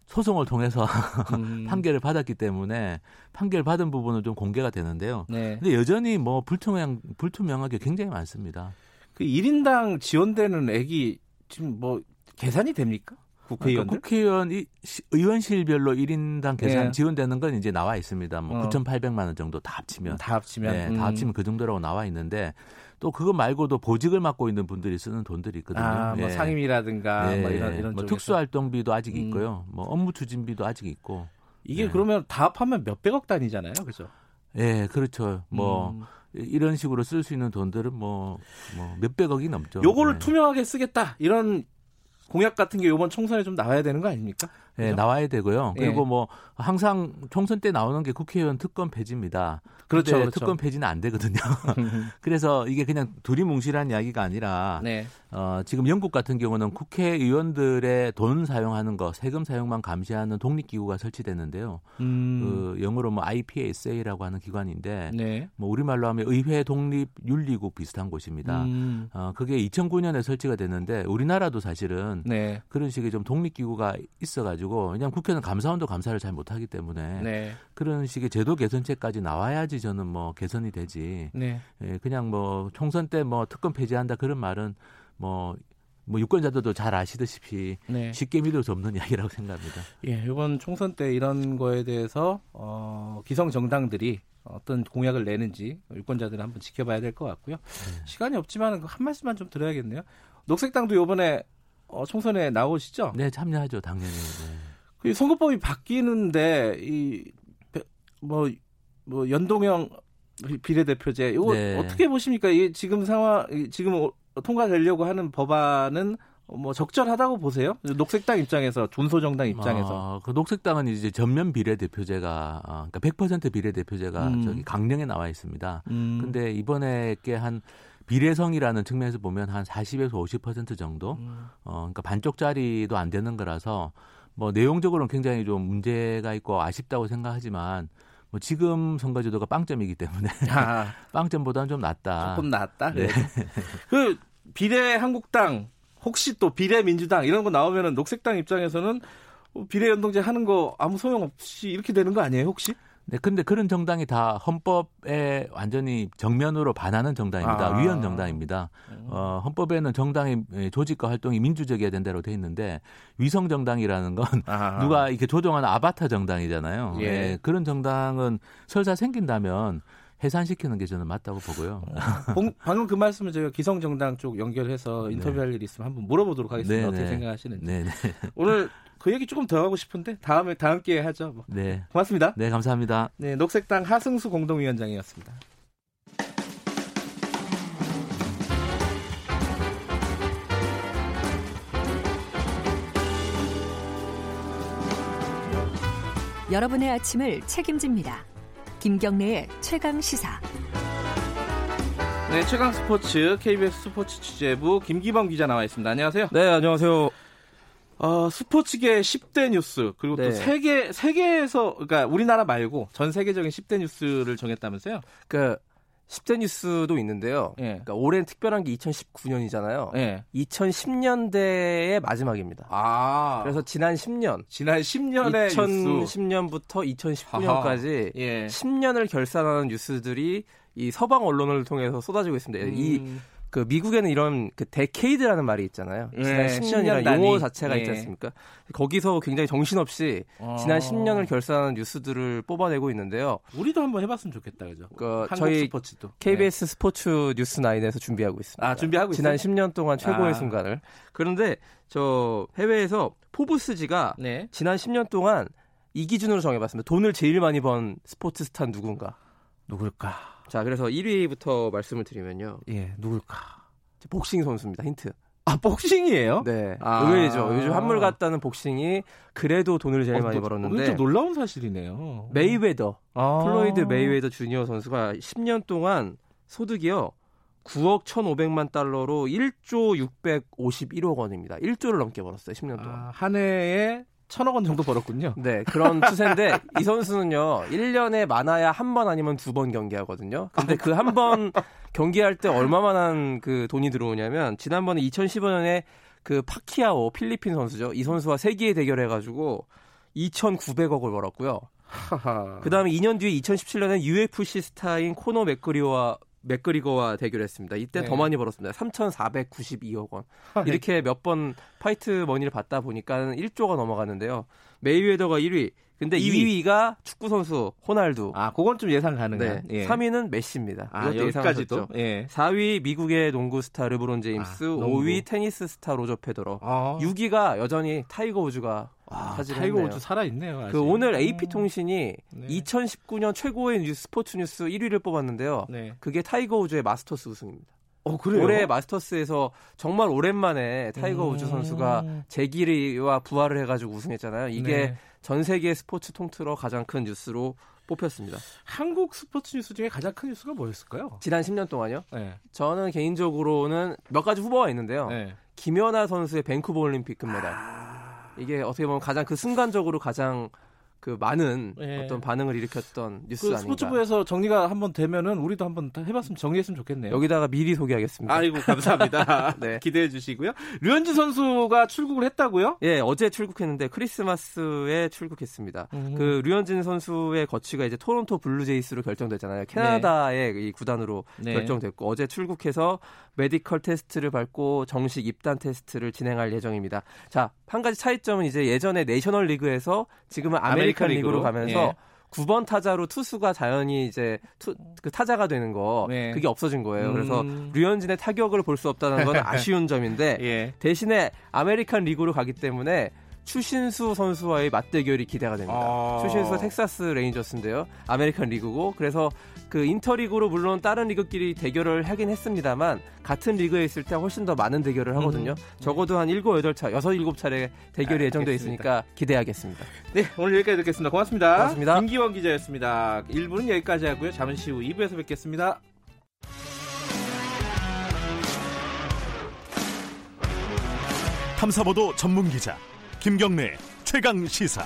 소송을 통해서 음. 판결을 받았기 때문에 판결 받은 부분은 좀 공개가 되는데요. 네. 근데 여전히 뭐 불투명 불투명하게 굉장히 많습니다. 그 1인당 지원되는 액이 지금 뭐 계산이 됩니까? 국회의원 그러니까 국회의원 이, 의원실별로 1인당 계산 네. 지원되는 건 이제 나와 있습니다. 뭐 어. 9,800만 원 정도 다 합치면 다 합치면 네, 음. 다 합치면 그 정도라고 나와 있는데 또 그거 말고도 보직을 맡고 있는 분들이 쓰는 돈들이 있거든요. 아, 뭐 예. 상임이라든가 예. 뭐 이런 이런 뭐 특수활동비도 아직 음. 있고요. 뭐 업무 추진비도 아직 있고. 이게 예. 그러면 다 합하면 몇 백억 단위잖아요, 그죠? 예, 그렇죠. 뭐 음. 이런 식으로 쓸 수 있는 돈들은 뭐, 뭐 몇백억이 넘죠. 요거를 네. 투명하게 쓰겠다 이런 공약 같은 게 이번 총선에 좀 나와야 되는 거 아닙니까? 네, 나와야 되고요. 그리고 예. 뭐 항상 총선 때 나오는 게 국회의원 특권 폐지입니다. 그렇죠, 그렇죠. 특권 폐지는 안 되거든요. 그래서 이게 그냥 두리뭉실한 이야기가 아니라 네. 어, 지금 영국 같은 경우는 국회의원들의 돈 사용하는 거, 세금 사용만 감시하는 독립기구가 설치됐는데요. 음. 그 영어로 뭐 IPSA라고 하는 기관인데, 네. 뭐 우리말로 하면 의회 독립 윤리국 비슷한 곳입니다. 음. 어, 그게 2009년에 설치가 됐는데 우리나라도 사실은 네. 그런 식의 좀 독립기구가 있어가지고, 그냥 국회는 감사원도 감사를 잘 못하기 때문에 네. 그런 식의 제도 개선책까지 나와야지 저는 뭐 개선이 되지. 네. 예, 그냥 뭐 총선 때 뭐 특검 폐지한다 그런 말은 뭐, 뭐 유권자들도 잘 아시다시피 네. 쉽게 믿을 수 없는 이야기라고 생각합니다. 예, 이번 총선 때 이런 거에 대해서 어, 기성 정당들이 어떤 공약을 내는지 유권자들은 한번 지켜봐야 될 것 같고요. 네. 시간이 없지만 한 말씀만 좀 드려야겠네요. 녹색당도 이번에 어, 총선에 나오시죠? 네, 참여하죠, 당연히. 네. 그 선거법이 바뀌는데 이뭐 뭐 연동형 비례대표제 이거 네. 어떻게 보십니까? 이 지금 상황 지금 통과되려고 하는 법안은 뭐 적절하다고 보세요? 녹색당 입장에서 준소정당 입장에서 아, 그 녹색당은 이제 전면 비례대표제가 아, 그러니까 100% 비례대표제가 음. 저기 강령에 나와 있습니다. 음. 근데 이번에 께한 비례성이라는 측면에서 보면 한 40에서 50% 정도 음. 어 그러니까 반쪽짜리도 안 되는 거라서 뭐 내용적으로는 굉장히 좀 문제가 있고 아쉽다고 생각하지만 뭐 지금 선거제도가 빵점이기 때문에 아, 빵점보다는 좀 낫다. 조금 낫다. 네. 그 비례 한국당 혹시 또 비례 민주당 이런 거 나오면은 녹색당 입장에서는 비례 연동제 하는 거 아무 소용 없이 이렇게 되는 거 아니에요, 혹시? 네, 근데 그런 정당이 다 헌법에 완전히 정면으로 반하는 정당입니다. 아. 위헌 정당입니다. 음. 어, 헌법에는 정당의 조직과 활동이 민주적이어야 된다고 돼 있는데 위성 정당이라는 건 아. 누가 이렇게 조종하는 아바타 정당이잖아요. 예. 네, 그런 정당은 설사 생긴다면 해산시키는 게 저는 맞다고 보고요. 어, 방금 그 말씀을 저희가 기성정당 쪽 연결해서 네. 인터뷰할 네. 일이 있으면 한번 물어보도록 하겠습니다. 네, 어떻게 네. 생각하시는지. 네, 네. 오늘 그 얘기 조금 더 하고 싶은데 다음에 다음 기회에 하죠. 뭐. 네. 고맙습니다. 네, 감사합니다. 네, 녹색당 하승수 공동위원장이었습니다. 여러분의 아침을 책임집니다. 김경래의 최강 시사. 네, 최강 스포츠 KBS 스포츠 취재부 김기범 기자 나와 있습니다. 안녕하세요. 네, 안녕하세요. 어, 스포츠계 10대 뉴스 그리고 네. 또 세계 세계에서 그러니까 우리나라 말고 전 세계적인 10대 뉴스를 정했다면서요? 그 10대 뉴스도 있는데요. 예. 그러니까 올해는 특별한 게 2019년이잖아요. 예. 2010년대의 마지막입니다. 아. 그래서 지난 10년, 지난 10년의 2010년부터 2019년까지 예. 10년을 결산하는 뉴스들이 이 서방 언론을 통해서 쏟아지고 있습니다. 음. 이 그 미국에는 이런 그 데케이드라는 말이 있잖아요. 네, 지난 10년이라는 10년 용어 자체가 네. 있지 않습니까? 거기서 굉장히 정신없이 어. 지난 10년을 결산하는 뉴스들을 뽑아내고 있는데요. 우리도 한번 해봤으면 좋겠다, 그죠? 그 저희 스포츠도. KBS 네. 스포츠 뉴스 9에서 준비하고 있습니다. 아, 준비하고 지난 있어요? 10년 동안 최고의 아. 순간을. 그런데 저 해외에서 포브스지가 네. 지난 10년 동안 이 기준으로 정해봤습니다. 돈을 제일 많이 번 스포츠 스타 누군가? 누굴까? 자, 그래서 1위부터 말씀을 드리면요. 예, 누굴까? 복싱 선수입니다. 힌트. 아, 복싱이에요? 네. 아. 의외죠. 요즘 한물 갔다는 복싱이 그래도 돈을 제일 어, 많이 벌었는데. 좀 놀라운 사실이네요. 메이웨더. 아. 플로이드 메이웨더 주니어 선수가 10년 동안 소득이요. 9억 1,500만 달러로 1조 651억 원입니다. 1조를 넘게 벌었어요. 10년 동안. 아, 한 해에 천억 원 정도 벌었군요. 네, 그런 추세인데 이 선수는요. 1년에 많아야 한 번 아니면 두 번 경기하거든요. 근데 그 한 번 경기할 때 얼마만한 그 돈이 들어오냐면 지난번에 2015년에 그 파키아오 필리핀 선수죠. 이 선수와 세기의 대결해 가지고 2,900억을 벌었고요. 그 다음에 2년 뒤에 2017년에 UFC 스타인 코너 맥그리와 맥그리거와 대결했습니다. 이때 네. 더 많이 벌었습니다. 3,492억 원. 이렇게 몇 번 파이트 머니를 받다 보니까 1조가 넘어갔는데요. 메이웨더가 1위. 근데 2위. 가 축구 선수 호날두. 아, 그건 좀 예상 가능한. 네. 예. 3위는 메시입니다. 아, 여기까지도. 예. 4위 미국의 농구 스타 르브론 제임스, 아, 5위 테니스 스타 로저 페더러. 아. 6위가 여전히 타이거 우즈가 아, 타이거 우즈 살아 있네요. 그 오늘 AP 통신이 네. 2019년 최고의 뉴스, 스포츠 뉴스 1위를 뽑았는데요. 네. 그게 타이거 우즈의 마스터스 우승입니다. 어, 그래요? 올해 마스터스에서 정말 오랜만에 타이거 음... 우즈 선수가 재기와 부활을 해가지고 우승했잖아요. 이게 네. 전 세계 스포츠 통틀어 가장 큰 뉴스로 뽑혔습니다. 한국 스포츠 뉴스 중에 가장 큰 뉴스가 뭐였을까요? 지난 10년 동안요? 네. 저는 개인적으로는 몇 가지 후보가 있는데요. 네. 김연아 선수의 밴쿠버 올림픽 금메달. 아... 이게 어떻게 보면 가장 그 순간적으로 가장 그 많은 네. 어떤 반응을 일으켰던 뉴스 그 아닌가. 스포츠부에서 정리가 한번 되면은 우리도 한번 해봤으면 정리했으면 좋겠네요. 여기다가 미리 소개하겠습니다. 아이고 감사합니다. 네. 기대해 주시고요. 류현진 선수가 출국을 했다고요? 예, 어제 출국했는데 크리스마스에 출국했습니다. 음. 그 류현진 선수의 거취가 이제 토론토 블루제이스로 결정됐잖아요. 캐나다의 네. 이 구단으로 네. 결정됐고 어제 출국해서 medical test를 밟고 정식 입단 테스트를 진행할 예정입니다. 자, 한 가지 차이점은 이제 예전에 내셔널 리그에서 지금은 아메리 칸, 아메리칸 리그로, 가면서 예. 9번 타자로 투수가 자연히 이제 투, 그 타자가 되는 거 네. 그게 없어진 거예요. 음. 그래서 류현진의 타격을 볼 수 없다는 건 아쉬운 점인데 예. 대신에 아메리칸 리그로 가기 때문에 추신수 선수와의 맞대결이 기대가 됩니다. 아~ 추신수가 텍사스 레인저스인데요. 아메리칸 리그고 그래서 그 interleague로 물론 다른 리그끼리 대결을 하긴 했습니다만 같은 리그에 있을 때 훨씬 더 많은 대결을 하거든요. 음. 적어도 한 7, 8차, 6, 7차례 대결이 아, 예정되어 있으니까 기대하겠습니다. 네, 오늘 여기까지 듣겠습니다. 고맙습니다. 고맙습니다. 김기원 기자였습니다. 1부는 여기까지 하고요. 잠시 후 2부에서 뵙겠습니다. 탐사보도 전문 기자 김경래 최강 시사.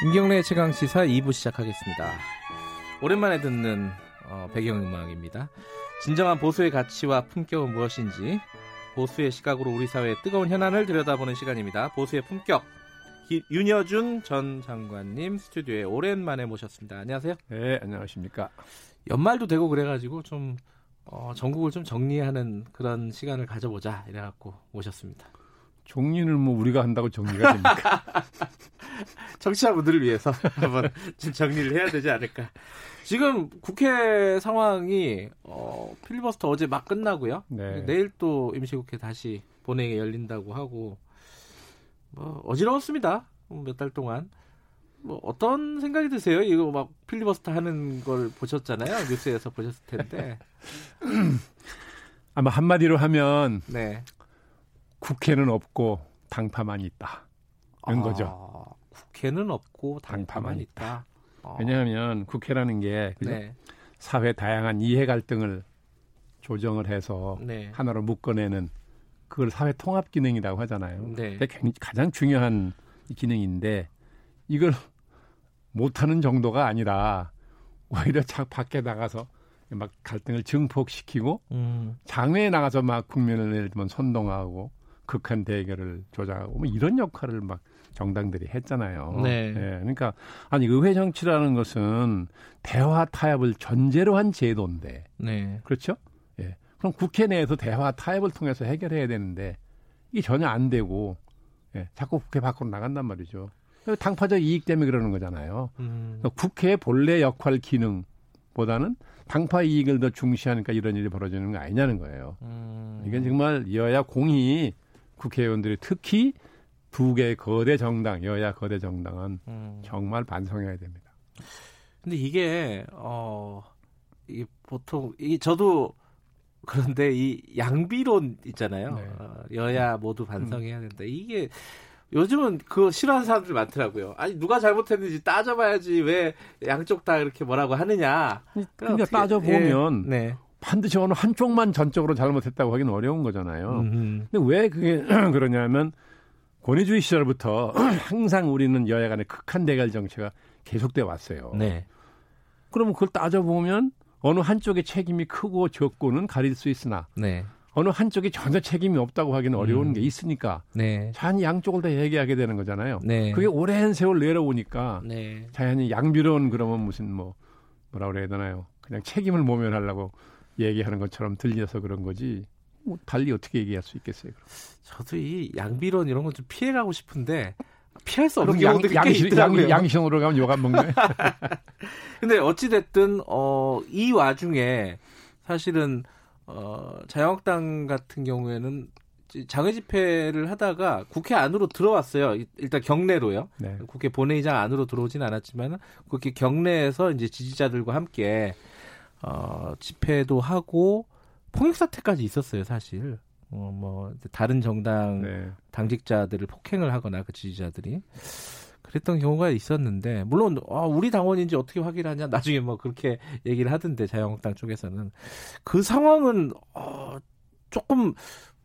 김경래 최강 시사 2부 시작하겠습니다. 오랜만에 듣는 어, 배경음악입니다. 진정한 보수의 가치와 품격은 무엇인지 보수의 시각으로 우리 사회의 뜨거운 현안을 들여다보는 시간입니다. 보수의 품격 기, 윤여준 전 장관님 스튜디오에 오랜만에 모셨습니다. 안녕하세요. 네, 안녕하십니까. 연말도 되고 그래가지고 좀 어, 전국을 좀 정리하는 그런 시간을 가져보자 이래갖고 모셨습니다. 정리는 뭐 우리가 한다고 정리가 됩니까? 청취자분들을 위해서 한번 좀 정리를 해야 되지 않을까. 지금 국회 상황이 어, 필리버스터 어제 막 끝나고요. 네. 내일 또 임시국회 다시 본회의 열린다고 하고 뭐 어지러웠습니다. 몇 달 동안. 뭐 어떤 생각이 드세요? 이거 막 필리버스터 하는 걸 보셨잖아요. 뉴스에서 보셨을 텐데. 아마 한마디로 하면 네. 국회는 없고 당파만 있다. 이런 아, 거죠. 국회는 없고 당파만, 있다. 아. 왜냐하면 국회라는 게 네. 사회 다양한 이해 갈등을 조정을 해서 네. 하나로 묶어내는 그걸 사회 통합 기능이라고 하잖아요. 네. 가장 중요한 기능인데 이걸 못하는 정도가 아니라 오히려 밖에 나가서 막 갈등을 증폭시키고 음. 장외에 나가서 막 국면을 예를 들면 선동하고 극한 대결을 조장하고 뭐 이런 역할을 막 정당들이 했잖아요. 네. 예, 그러니까 아니 의회 정치라는 것은 대화 타협을 전제로 한 제도인데, 네. 그렇죠? 예. 그럼 국회 내에서 대화 타협을 통해서 해결해야 되는데 이게 전혀 안 되고 예, 자꾸 국회 밖으로 나간단 말이죠. 당파적 이익 때문에 그러는 거잖아요. 음. 국회의 본래 역할 기능보다는 당파 이익을 더 중시하니까 이런 일이 벌어지는 거 아니냐는 거예요. 음. 이건 정말 여야 공이 국회의원들이 특히 두 개의 거대 정당, 여야 거대 정당은 음. 정말 반성해야 됩니다. 근데 이게 어, 이 보통 이 저도 그런데 이 양비론 있잖아요. 네. 어, 여야 모두 반성해야 음. 된다. 이게 요즘은 그거 싫어하는 사람들이 많더라고요. 아니 누가 잘못했는지 따져봐야지 왜 양쪽 다 이렇게 뭐라고 하느냐. 그러니까 따져보면 예, 네. 반드시 어느 한쪽만 전적으로 잘못했다고 하기는 어려운 거잖아요. 음흠. 근데 왜 그게 그러냐면 권위주의 시절부터 항상 우리는 여야 간의 극한 대결 정치가 계속돼 왔어요. 네. 그러면 그걸 따져보면 어느 한쪽의 책임이 크고 적고는 가릴 수 있으나 네. 어느 한쪽이 전혀 책임이 없다고 하기는 어려운 음. 게 있으니까 네. 자연히 양쪽을 다 얘기하게 되는 거잖아요. 네. 그게 오랜 세월 내려오니까 네. 자연히 양비론 그러면 무슨 뭐 뭐라 그래야 되나요? 그냥 책임을 모면하려고 얘기하는 것처럼 들려서 그런 거지. 뭐 달리 어떻게 얘기할 수 있겠어요? 그럼. 저도 이 양비론 이런 건 좀 피해가고 싶은데 피할 수 없는 경우들이 양, 꽤 있더라고요. 양, 양심으로 가면 욕안 먹네. 근데 어찌 됐든 어, 이 와중에 사실은 어, 자유한국당 같은 경우에는 장외 집회를 하다가 국회 안으로 들어왔어요. 일단 경내로요. 네. 국회 본회의장 안으로 들어오진 않았지만 그렇게 경내에서 이제 지지자들과 함께 어, 집회도 하고 폭력 사태까지 있었어요, 사실. 어, 뭐 다른 정당 네. 당직자들을 폭행을 하거나 그 지지자들이 그랬던 경우가 있었는데 물론 아, 우리 당원인지 어떻게 확인하냐 나중에 뭐 그렇게 얘기를 하던데 자유한국당 쪽에서는 그 상황은 어, 조금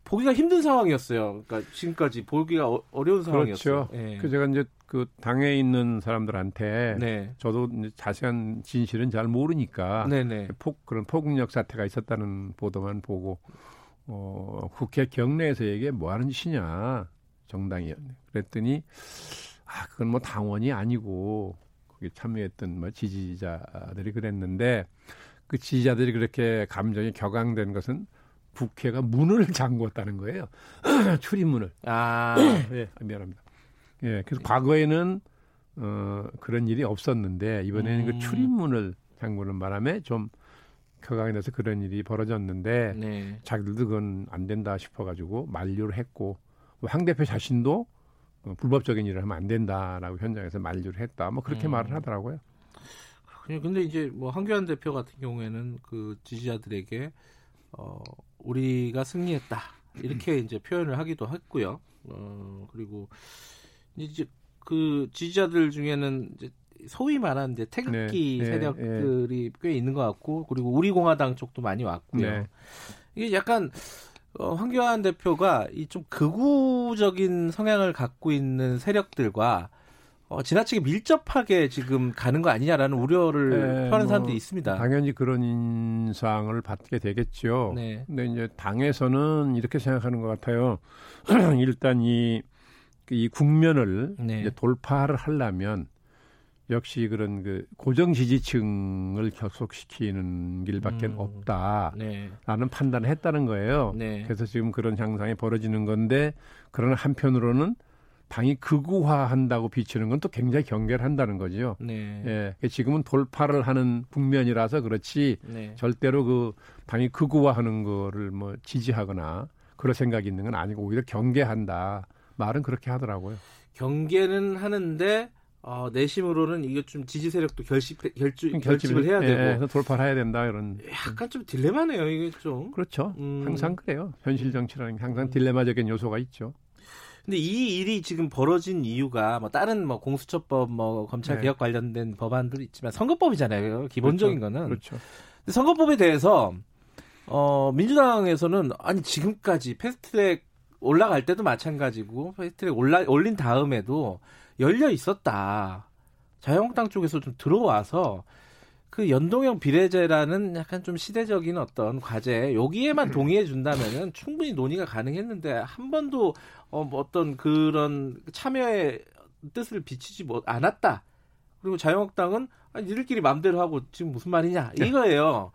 보기가 힘든 상황이었어요. 그러니까 지금까지 보기가 어, 려운 상황이었어요. 그렇죠. 예. 그 제가 이제 그 당에 있는 사람들한테 네. 저도 자세한 진실은 잘 모르니까 네네. 폭 그런 폭력력 사태가 있었다는 보도만 보고 어 국회 경내에서 이게 뭐 하는 짓이냐 정당이 그랬더니 아 그건 뭐 당원이 아니고 거기 참여했던 뭐 지지자들이 그랬는데 그 지지자들이 그렇게 감정이 격앙된 것은 국회가 문을 잠궜다는 거예요. 출입문을. 아, 예, 미안합니다. 예, 그래서 과거에는 어, 그런 일이 없었는데 이번에는 그 음. 그 출입문을 잠그는 바람에 좀 격앙이 돼서 그런 일이 벌어졌는데 네. 자기들도 그건 안 된다 싶어가지고 만류를 했고 황 대표 자신도 어, 불법적인 일을 하면 안 된다라고 현장에서 만류를 했다. 뭐 그렇게 음. 말을 하더라고요. 근데 이제 뭐 황교안 대표 같은 경우에는 그 지지자들에게 어, 우리가 승리했다 이렇게 음. 이제 표현을 하기도 했고요. 어, 그리고 이제 그 지지자들 중에는 이제 소위 말하는 이제 태극기 네, 네, 세력들이 네. 꽤 있는 것 같고 그리고 우리공화당 쪽도 많이 왔고요. 네. 이게 약간 어, 황교안 대표가 이 좀 극우적인 성향을 갖고 있는 세력들과 어, 지나치게 밀접하게 지금 가는 거 아니냐라는 우려를 네, 하는 뭐 사람도 있습니다. 당연히 그런 인상을 받게 되겠죠. 네. 근데 이제 당에서는 이렇게 생각하는 것 같아요. 일단 이, 이 국면을 네. 이제 돌파를 하려면 역시 그런 그 고정 지지층을 결속시키는 길밖에 음, 없다라는 네. 판단을 했다는 거예요. 네. 그래서 지금 그런 향상이 벌어지는 건데 그러나 한편으로는 당이 극우화한다고 비치는 건 또 굉장히 경계를 한다는 거죠. 네. 예, 지금은 돌파를 하는 국면이라서 그렇지 네. 절대로 그 당이 극우화하는 거를 뭐 지지하거나 그럴 생각이 있는 건 아니고 오히려 경계한다. 말은 그렇게 하더라고요. 경계는 하는데 어, 내심으로는 이게 좀 지지 세력도 결집 결주, 결집을 해야 되고 예, 예 돌파를 해야 된다 이런 약간 좀 딜레마네요 이게 좀 그렇죠 음. 항상 그래요 현실 정치라는 게 항상 딜레마적인 요소가 있죠 근데 이 일이 지금 벌어진 이유가 뭐 다른 뭐 공수처법 뭐 검찰 네. 개혁 관련된 법안도 있지만 선거법이잖아요. 기본적인 그렇죠. 거는. 그렇죠. 근데 선거법에 대해서 어 민주당에서는 아니 지금까지 패스트트랙 올라갈 때도 마찬가지고 패스트트랙 올라 올린 다음에도 열려 있었다. 자유한국당 쪽에서 좀 들어와서 그 연동형 비례제라는 약간 좀 시대적인 어떤 과제 여기에만 동의해 준다면은 충분히 논의가 가능했는데 한 번도 어, 뭐 어떤 그런 참여의 뜻을 비치지 못 않았다. 그리고 자유한국당은 아니, 니들끼리 마음대로 하고 지금 무슨 말이냐 네. 이거예요.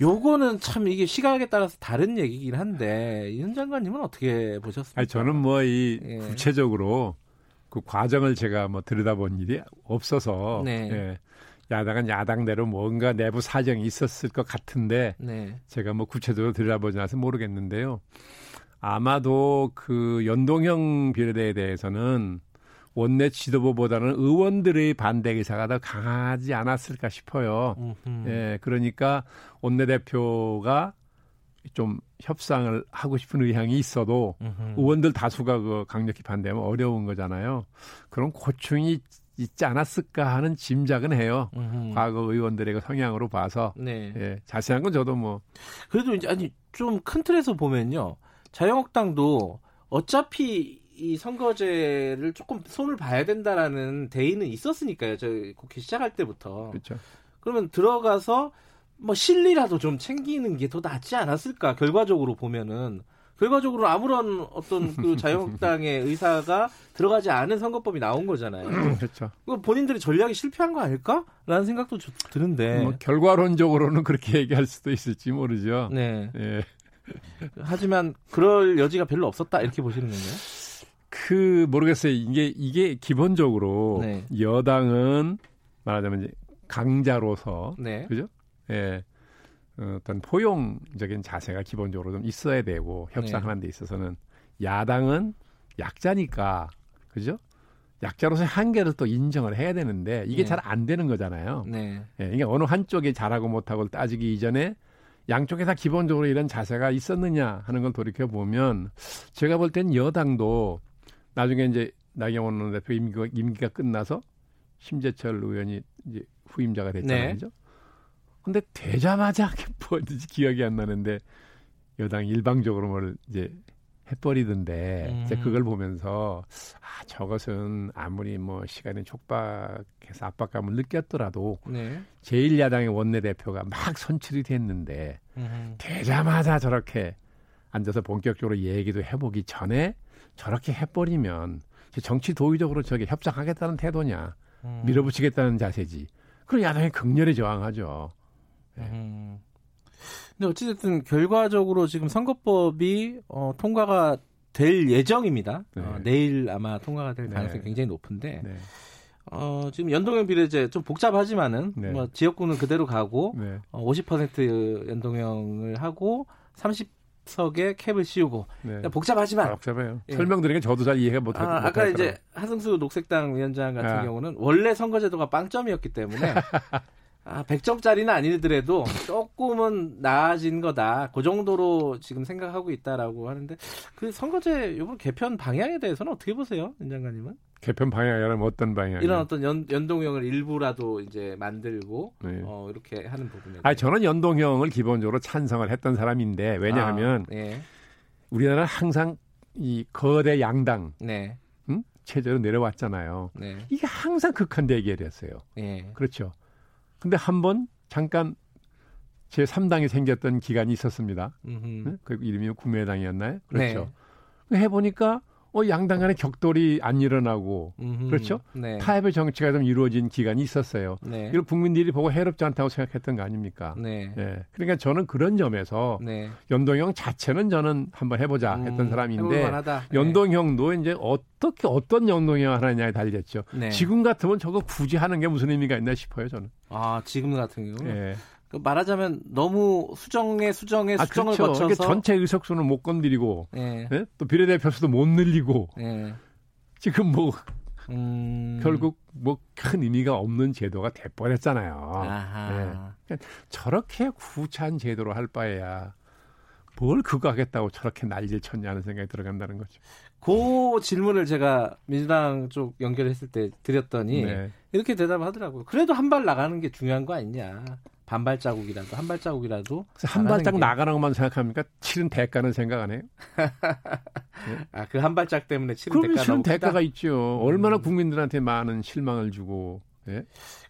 요거는 참 이게 시각에 따라서 다른 얘기긴 한데 이현 장관님은 어떻게 보셨습니까? 아니, 저는 뭐이 예. 구체적으로 그 과정을 제가 뭐 들여다본 일이 없어서 네. 예. 야당은 야당대로 뭔가 내부 사정이 있었을 것 같은데 네. 제가 뭐 구체적으로 들여다보지 않아서 모르겠는데요. 아마도 그 연동형 비례대에 대해서는 원내 지도부보다는 의원들의 반대 의사가 더 강하지 않았을까 싶어요. 음흠. 예, 그러니까 원내 대표가 좀 협상을 하고 싶은 의향이 있어도 음흠. 의원들 다수가 그 강력히 반대하면 어려운 거잖아요. 그런 고충이 있지 않았을까 하는 짐작은 해요. 음흠. 과거 의원들의 그 성향으로 봐서 네. 예, 자세한 건 저도 뭐 그래도 이제 아니 좀 큰 틀에서 보면요. 자유한국당도 어차피 이 선거제를 조금 손을 봐야 된다라는 대의는 있었으니까요. 저 국회 시작할 때부터. 그렇죠. 그러면 들어가서 뭐 실리라도 좀 챙기는 게 더 낫지 않았을까? 결과적으로 보면은 결과적으로 아무런 어떤 그 자유한국당의 의사가 들어가지 않은 선거법이 나온 거잖아요. 그렇죠. 본인들이 전략이 실패한 거 아닐까?라는 생각도 드는데. 뭐 결과론적으로는 그렇게 얘기할 수도 있을지 모르죠. 네. 예. 하지만 그럴 여지가 별로 없었다 이렇게 보시는 건가요? 그 모르겠어요. 이게 이게 기본적으로 네. 여당은 말하자면 이제 강자로서 네. 그죠? 예. 어떤 포용적인 자세가 기본적으로 좀 있어야 되고 협상하는 데 있어서는 야당은 약자니까 그죠? 약자로서의 한계를 또 인정을 해야 되는데 이게 네. 잘안 되는 거잖아요. 네. 예, 이게 어느 한쪽이 잘하고 못하고 따지기 이전에 양쪽에 다 기본적으로 이런 자세가 있었느냐 하는 걸 돌이켜 보면 제가 볼 땐 여당도 나중에 이제 나경원 대표 임기가, 임기가 끝나서 심재철 의원이 이제 후임자가 됐잖아요. 네. 근데 되자마자 뭐든지 기억이 안 나는데 여당 일방적으로 뭘 이제 해버리던데 음. 이제 그걸 보면서 아 저것은 아무리 뭐 시간이 촉박해서 압박감을 느꼈더라도 네. 제1야당의 원내대표가 막 선출이 됐는데 음. 되자마자 저렇게 앉아서 본격적으로 얘기도 해보기 전에 저렇게 해버리면 정치 도의적으로 저게 협상하겠다는 태도냐 음. 밀어붙이겠다는 자세지 그럼 야당이 극렬히 저항하죠. 네. 음. 근데 어찌됐든 결과적으로 지금 선거법이 어, 통과가 될 예정입니다. 네. 어, 내일 아마 통과가 될 가능성이 네. 굉장히 높은데 네. 어, 지금 연동형 비례제 좀 복잡하지만은 네. 뭐 지역구는 그대로 가고 네. 어, 50% 연동형을 하고 30 석에 캡을 씌우고 네. 복잡하지만 아, 복잡해요. 예. 설명드리는 게 저도 잘 이해가 못 아, 아까 이제 하승수 녹색당 위원장 같은 아. 경우는 원래 선거제도가 빵점이었기 때문에 아, 100점짜리는 아니더라도 조금은 나아진 거다. 그 정도로 지금 생각하고 있다라고 하는데 그 선거제 이번 개편 방향에 대해서는 어떻게 보세요, 임 장관님은? 개편 방향이라면 어떤 방향? 이런 어떤 연, 연동형을 일부라도 이제 만들고 네. 어, 이렇게 하는 부분에. 아, 저는 연동형을 기본적으로 찬성을 했던 사람인데 왜냐하면 아, 네. 우리나라는 항상 이 거대 양당, 네. 응? 체제로 내려왔잖아요. 네. 이게 항상 극한 대결이었어요. 네. 그렇죠. 근데 한 번 잠깐 제 3당이 생겼던 기간이 있었습니다. 네? 그 이름이? 그렇죠. 네. 해보니까 어, 양당 간의 격돌이 안 일어나고 음흠. 그렇죠? 네. 타협의 정치가 좀 이루어진 기간이 있었어요. 네. 이걸 국민들이 보고 해롭지 않다고 생각했던 거 아닙니까? 네. 네. 그러니까 저는 그런 점에서 네. 연동형 자체는 저는 한번 해보자 음, 했던 사람인데 네. 연동형도 이제 어떻게 어떤 연동형 하느냐에 달렸죠. 네. 지금 같으면 저거 굳이 하는 게 무슨 의미가 있나 싶어요 저는. 아 지금 같은 경우. 예. 그 말하자면 너무 수정에 수정에 아, 수정을 그렇죠. 거쳐서 전체 의석수는 못 건드리고 예. 네? 또 비례대표 수도 못 늘리고 예. 지금 뭐 음... 결국 뭐 큰 의미가 없는 제도가 돼버렸잖아요. 네. 그러니까 저렇게 구차한 제도로 할 바에야 뭘 그거 하겠다고 저렇게 난리를 쳤냐는 생각이 들어간다는 거죠. 그 질문을 제가 민주당 쪽 연결했을 때 드렸더니 네. 이렇게 대답하더라고요. 그래도 한 발 나가는 게 중요한 거 아니냐. 반 발자국이라도 한 발자국이라도 한 발자국 게... 나가는 것만 생각합니까? 치른 대가는 생각 안 해요? 네? 아그 한 발짝 때문에 치른 대가 치른 대가가 있죠. 음. 얼마나 국민들한테 많은 실망을 주고. 예?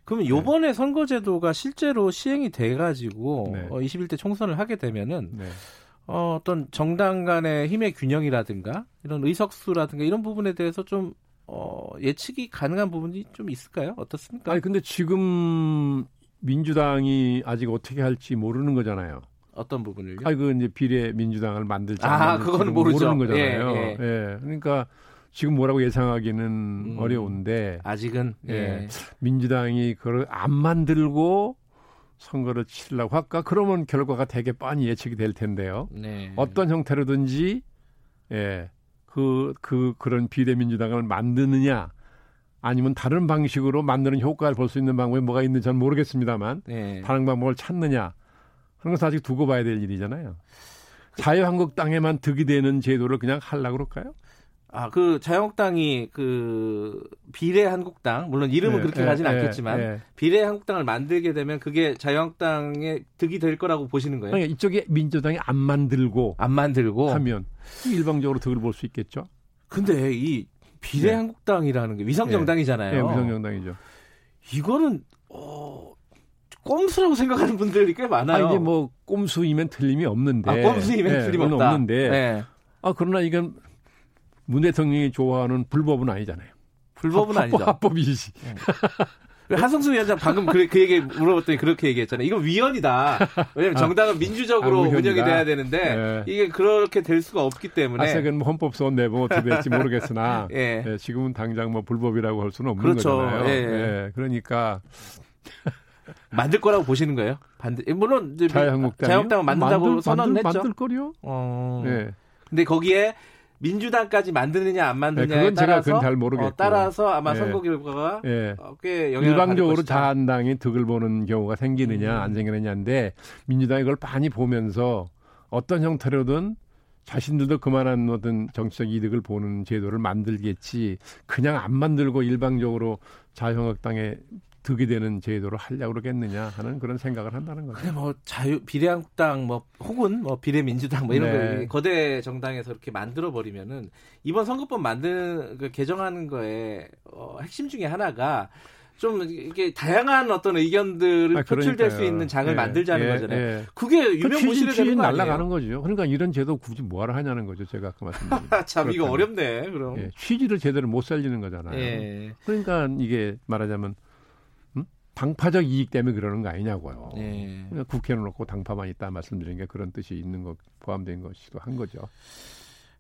그러면 요번에 네. 선거제도가 실제로 시행이 돼가지고 네. 어, 21대 총선을 하게 되면은 네. 어, 어떤 정당 간의 힘의 균형이라든가 이런 의석수라든가 이런 부분에 대해서 좀 어, 예측이 가능한 부분이 좀 있을까요? 어떻습니까? 아니 근데 지금 민주당이 아직 어떻게 할지 모르는 거잖아요. 어떤 부분을요? 아, 그 이제 비례 민주당을 만들지 아, 그건 모르죠. 모르는 거잖아요. 예, 예. 예, 그러니까 지금 뭐라고 예상하기는 음, 어려운데 아직은 예. 예. 민주당이 그걸 안 만들고 선거를 치려고 할까? 그러면 결과가 되게 뻔히 예측이 될 텐데요. 네. 어떤 형태로든지 예. 그, 그, 그런 비례민주당을 만드느냐, 아니면 다른 방식으로 만드는 효과를 볼 수 있는 방법이 뭐가 있는지 저는 모르겠습니다만 네. 다른 방법을 찾느냐 하는 것은 아직 두고 봐야 될 일이잖아요. 자유한국당에만 득이 되는 제도를 그냥 하려고 그럴까요? 아, 그 자유한국당이 그 비례 한국당 물론 이름은 네, 그렇게 네, 가진 네, 않겠지만 네. 비례 한국당을 만들게 되면 그게 자유한국당의 득이 될 거라고 보시는 거예요? 그러니까 이쪽에 민주당이 안 만들고 안 만들고 하면 일방적으로 득을 볼 수 있겠죠. 근데 이 비례한국당이라는 게 위성정당이잖아요. 네, 위성정당이죠. 이거는 어, 꼼수라고 생각하는 분들이 꽤 많아요. 아, 이제 뭐 꼼수이면 틀림이 없는데. 아, 꼼수이면 네, 틀림없다. 없는데. 네. 아 그러나 이건 문 대통령이 좋아하는 불법은 아니잖아요. 불법은 합법, 아니죠. 합법이지. 네. 한성수 위원장 방금 그, 그 얘기 물어봤더니 그렇게 얘기했잖아요. 이건 위헌이다. 왜냐면 아, 정당은 민주적으로 아, 운영이 돼야 되는데 네. 이게 그렇게 될 수가 없기 때문에. 아직은 뭐 헌법소원 내부 어떻게 될지 모르겠으나 예. 예, 지금은 당장 뭐 불법이라고 할 수는 없는 그렇죠. 거잖아요. 예. 예. 그러니까 만들 거라고 보시는 거예요? 반대 물론 자유한국당 자유한국당은 만든다고 만들, 선언했죠. 만들, 만들 거요? 어. 네. 근데 거기에 민주당까지 만드느냐 안 만드느냐에 네, 그건 따라서 제가 그건 잘 모르겠고 어, 따라서 아마 네. 선거 결과가 네. 꽤 영향을 일방적으로 자한당이 득을 보는 경우가 생기느냐 음. 안 생기느냐인데 민주당이 그걸 많이 보면서 어떤 형태로든 자신들도 그만한 어떤 정치적 이득을 보는 제도를 만들겠지 그냥 안 만들고 일방적으로 자유한국당에 득이 되는 제도로 하려고 그러겠느냐 하는 그런 생각을 한다는 거죠. 뭐 자유 비례한국당 뭐 혹은 뭐 비례민주당 뭐 이런 네. 거 거대 정당에서 이렇게 만들어 버리면은 이번 선거법 만드는 그 개정하는 거에 어, 핵심 중에 하나가 좀 이게 다양한 어떤 의견들을 아, 표출될 수 있는 장을 예, 만들자는 예, 거잖아요. 예. 그게 그 유명 무실이 되는 거 날라가는 거죠. 그러니까 이런 제도 굳이 뭐하러 하냐는 거죠. 제가 아까 말씀드린. 참 이거 어렵네. 그럼 예, 취지를 제대로 못 살리는 거잖아요. 예. 그러니까 이게 말하자면 당파적 이익 때문에 그러는 거 아니냐고요. 네. 국회는 놓고 당파만 있다 말씀드린 게 그런 뜻이 있는 것 포함된 것이기도 한 거죠.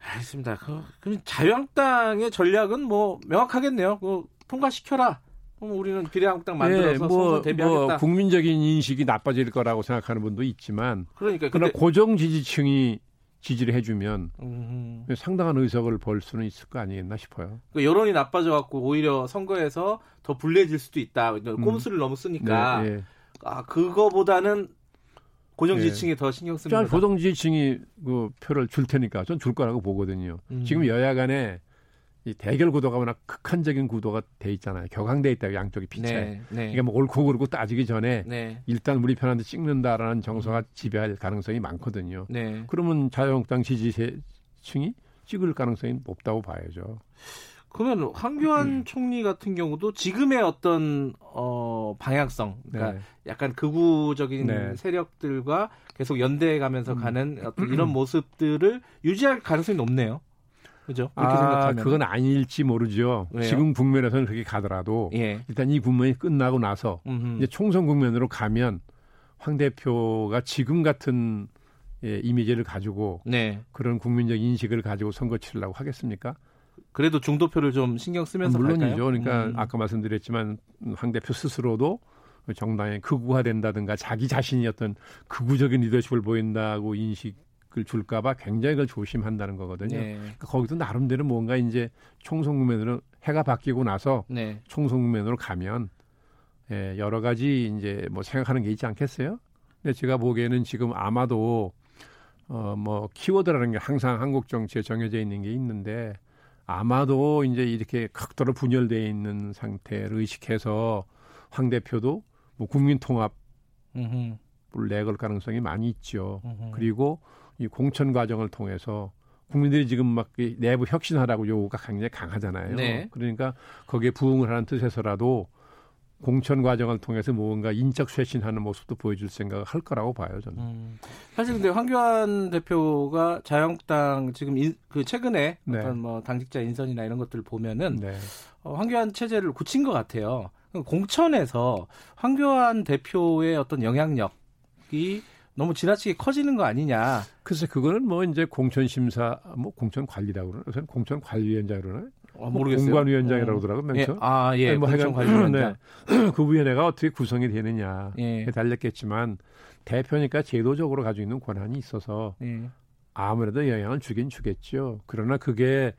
알겠습니다. 그, 그럼 자유한국당의 전략은 뭐 명확하겠네요. 그 통과시켜라. 그럼 우리는 비례한국당 만들어서 네, 뭐, 대비하겠다. 뭐 국민적인 인식이 나빠질 거라고 생각하는 분도 있지만 그러니까 그러나 고정 지지층이 지지를 해주면 음. 상당한 의석을 벌 수는 있을 거 아니겠나 싶어요. 그 여론이 나빠져 갖고 오히려 선거에서 더 불리해질 수도 있다. 음. 꼼수를 너무 쓰니까 네, 네. 아 그거보다는 고정 지지층이 네. 더 신경 쓰는 거다. 고정 지지층이 그 표를 줄 테니까 전 줄 거라고 보거든요. 음. 지금 여야 간에 이 대결 구도가 워낙 극한적인 구도가 돼 있잖아요. 격앙돼 있다 양쪽이 피체. 네, 네. 이게 뭐 옳고 그르고 따지기 전에 네. 일단 우리 편한테 찍는다라는 정서가 지배할 가능성이 많거든요. 네. 그러면 자유한국당 지지층이 찍을 가능성이 높다고 봐야죠. 그러면 황교안 음. 총리 같은 경우도 지금의 어떤 어 방향성, 그러니까 네. 약간 극우적인 네. 세력들과 계속 연대해 가면서 음. 가는 어떤 이런 모습들을 유지할 가능성이 높네요. 그죠? 아, 생각하면 그건 아닐지 모르죠. 왜요? 지금 국면에서는 그렇게 가더라도 예. 일단 이 국면이 끝나고 나서 음흠. 이제 총선 국면으로 가면 황 대표가 지금 같은 예, 이미지를 가지고 네. 그런 국민적 인식을 가지고 선거 치르려고 하겠습니까? 그래도 중도표를 좀 신경 쓰면서 물론이죠. 갈까요? 그러니까 음. 아까 말씀드렸지만 황 대표 스스로도 정당의 극우화된다든가 자기 자신이 어떤 극우적인 리더십을 보인다고 인식을 줄까봐 굉장히 그걸 조심한다는 거거든요. 네. 그러니까 거기도 나름대로 뭔가 이제 총선 국면으로 해가 바뀌고 나서 네. 총선 국면으로 가면 예, 여러 가지 이제 뭐 생각하는 게 있지 않겠어요? 근데 제가 보기에는 지금 아마도 어, 뭐 키워드라는 게 항상 한국 정치에 정해져 있는 게 있는데 아마도 이제 이렇게 극도로 분열되어 있는 상태를 의식해서 황 대표도 뭐 국민 통합 을 내걸 가능성이 많이 있죠. 음흠. 그리고 이 공천 과정을 통해서 국민들이 지금 막 내부 혁신하라고 요구가 굉장히 강하잖아요. 네. 그러니까 거기에 부응을 하는 뜻에서라도 공천 과정을 통해서 뭔가 인적 쇄신하는 모습도 보여줄 생각을 할 거라고 봐요 저는. 음. 사실 근데 황교안 대표가 자유한국당 지금 인, 그 최근에 네. 어떤 뭐 당직자 인선이나 이런 것들을 보면은 네. 어, 황교안 체제를 굳힌 것 같아요. 공천에서 황교안 대표의 어떤 영향력이 지나치게 커지는 거 아니냐. 글쎄 그거는 뭐 이제 공천 심사 뭐 공천 관리라고 그러나 저는 공천 관리위원장 그러나 아, 모르겠어요. 공관위원장이라고 그러더라고요. 어. 예. 아, 예. 뭐 하여간 관리위원장. 네. 그 위원회가 어떻게 구성이 되느냐 에 예. 달렸겠지만 대표니까 제도적으로 가지고 있는 권한이 있어서 예. 아무래도 영향을 주긴 주겠죠. 그러나 그게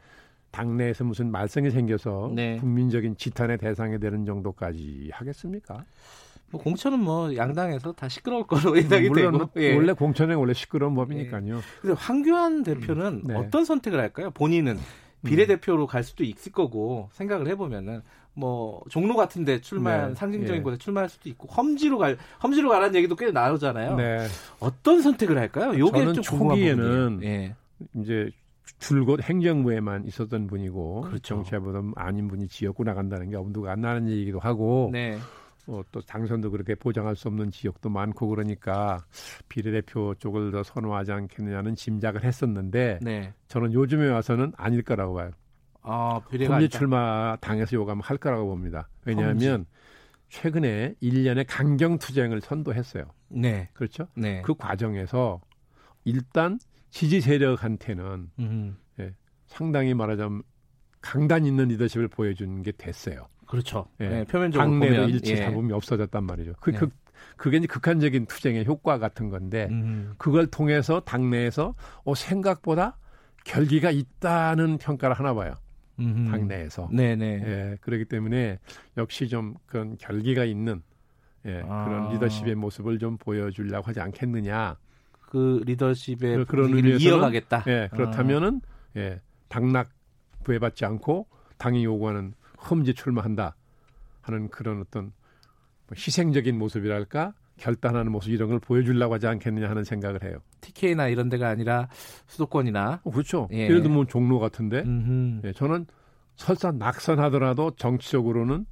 당내에서 무슨 말썽이 생겨서 네. 국민적인 지탄의 대상이 되는 정도까지 하겠습니까? 뭐 공천은 뭐 양당에서 다 시끄러울 거로 예상이 물론 되고 예. 원래 공천은 원래 시끄러운 법이니까요. 예. 근데 황교안 대표는 음, 네. 어떤 선택을 할까요? 본인은 비례대표로 갈 수도 있을 거고 생각을 해보면은 뭐 종로 같은데 출마한 네. 상징적인 예. 곳에 출마할 수도 있고 험지로 갈 험지로 가라는 얘기도 꽤 나오잖아요. 네. 어떤 선택을 할까요? 요게 저는 좀 초기에는 예. 이제 줄곧 행정부에만 있었던 분이고 그렇죠. 정치보다 아닌 분이 지역구 나간다는 게 엄두가 안 나는 얘기도 하고 네. 어, 또 당선도 그렇게 보장할 수 없는 지역도 많고 그러니까 비례대표 쪽을 더 선호하지 않겠느냐는 짐작을 했었는데 네. 저는 요즘에 와서는 아닐 거라고 봐요. 아, 험지 출마 당에서 요구하면 할 거라고 봅니다. 왜냐하면 험지. 최근에 1년의 강경 투쟁을 선도했어요. 네. 그렇죠? 네. 그 과정에서 일단 지지 세력한테는 예, 상당히 말하자면 강단 있는 리더십을 보여주는 게 됐어요. 그렇죠. 예. 네, 표면적으로 당내도 일치 예. 잡음이 없어졌단 말이죠. 그, 네. 그, 그게 이제 극한적인 투쟁의 효과 같은 건데 음. 그걸 통해서 당내에서 어, 생각보다 결기가 있다는 평가를 하나 봐요. 음흠. 당내에서. 네네. 예, 그렇기 때문에 역시 좀 그런 결기가 있는 예, 아. 그런 리더십의 모습을 좀 보여주려고 하지 않겠느냐. 그 리더십의 그런 의미에서 이어가겠다. 예, 그렇다면은 아. 예, 당락 부여받지 않고 당이 요구하는 험지 출마한다 하는 그런 어떤 뭐 희생적인 모습이랄까 결단하는 모습 이런 걸 보여주려고 하지 않겠느냐 하는 생각을 해요. TK나 이런 데가 아니라 수도권이나 어, 그렇죠. 예. 를 들면 종로 같은데 예, 저는 설사 낙선하더라도 정치적으로는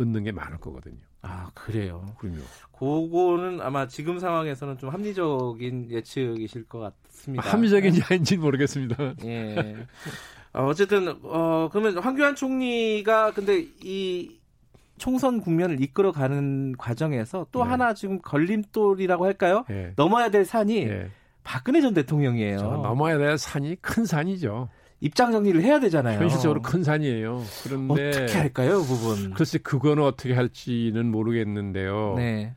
얻는 게 많을 거거든요. 아 그래요. 그럼요. 그거는 아마 지금 상황에서는 좀 합리적인 예측이실 것 같습니다. 합리적인지 아닌지 모르겠습니다. 예. 어, 어쨌든 어 그러면 황교안 총리가 근데 이 총선 국면을 이끌어가는 과정에서 또 네. 하나 지금 걸림돌이라고 할까요? 네. 넘어야 될 산이 네. 박근혜 전 대통령이에요. 넘어야 될 산이 큰 산이죠. 입장 정리를 해야 되잖아요. 현실적으로 큰 산이에요. 그런데 어떻게 할까요, 그 부분? 글쎄 그거는 어떻게 할지는 모르겠는데요. 네.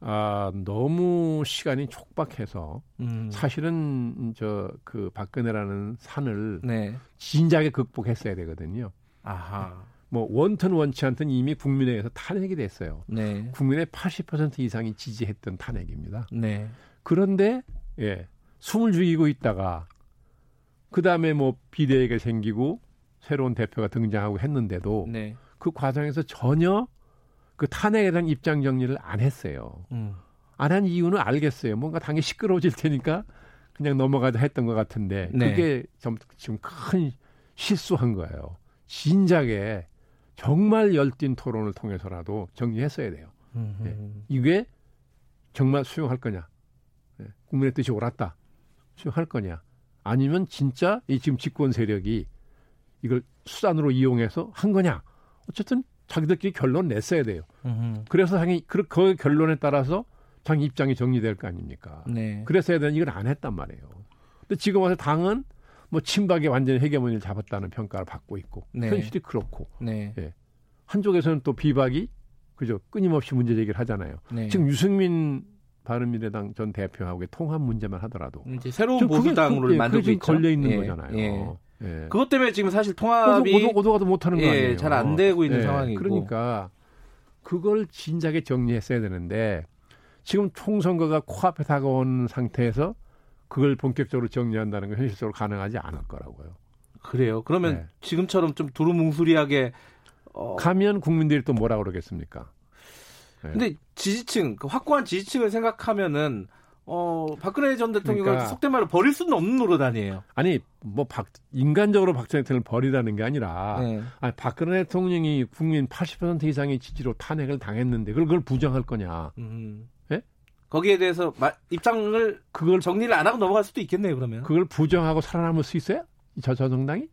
아, 너무 시간이 촉박해서 음. 사실은 저 그 박근혜라는 산을 네. 진작에 극복했어야 되거든요. 아하. 뭐 원튼 원치 않든 이미 국민회에서 탄핵이 됐어요. 네. 국민의 80% 이상이 지지했던 탄핵입니다. 네. 그런데 예, 숨을 죽이고 있다가 그 다음에 뭐 비대위가 생기고 새로운 대표가 등장하고 했는데도 네. 그 과정에서 전혀 그 탄핵에 대한 입장 정리를 안 했어요. 음. 안한 이유는 알겠어요. 뭔가 당이 시끄러워질 테니까 그냥 넘어가자 했던 것 같은데 네. 그게 좀 지금 큰 실수한 거예요. 진작에 정말 열띤 토론을 통해서라도 정리했어야 돼요. 예. 이게 정말 수용할 거냐? 예. 국민의 뜻이 옳았다. 수용할 거냐? 아니면 진짜 이 지금 집권 세력이 이걸 수단으로 이용해서 한 거냐? 어쨌든 자기들끼리 결론 냈어야 돼요. 음흠. 그래서 당연히 그, 그 결론에 따라서 자기 입장이 정리될 거 아닙니까? 네. 그래서 해야 되는 이걸 안 했단 말이에요. 근데 지금 와서 당은 뭐 친박이 완전히 헤게모니를 잡았다는 평가를 받고 있고 네. 현실이 그렇고 네. 예. 한쪽에서는 또 비박이 그죠 끊임없이 문제 제기를 하잖아요. 네. 지금 유승민 바른미래당 전 대표하고의 통합 문제만 하더라도 이제 새로운 보수당으로 그, 예, 만들고. 걸려 있는 예, 거잖아요. 예. 예. 그것 때문에 지금 사실 통합이 오도, 오도, 가도 못하는 거 예, 아니에요. 잘안 되고 있는 예, 상황이고. 그러니까 그걸 진작에 정리했어야 되는데 지금 총선거가 코앞에 다가온 상태에서 그걸 본격적으로 정리한다는 건 현실적으로 가능하지 않을 거라고요. 그래요. 그러면 네. 지금처럼 좀 두루뭉술이하게 어... 가면 국민들이 또 뭐라 그러겠습니까? 네. 근데 지지층, 그 확고한 지지층을 생각하면은 어, 박근혜 전 대통령을 그러니까, 속된 말로 버릴 수는 없는 노릇 아니에요. 아니, 뭐, 박, 인간적으로 박근혜 대통령을 버리라는 게 아니라, 네. 아니, 박근혜 대통령이 국민 80% 이상의 지지로 탄핵을 당했는데, 그걸, 그걸 부정할 거냐. 음. 예? 거기에 대해서 마, 입장을, 그걸 정리를 안 하고 넘어갈 수도 있겠네요, 그러면. 그걸 부정하고 살아남을 수 있어요? 저, 저 정당이?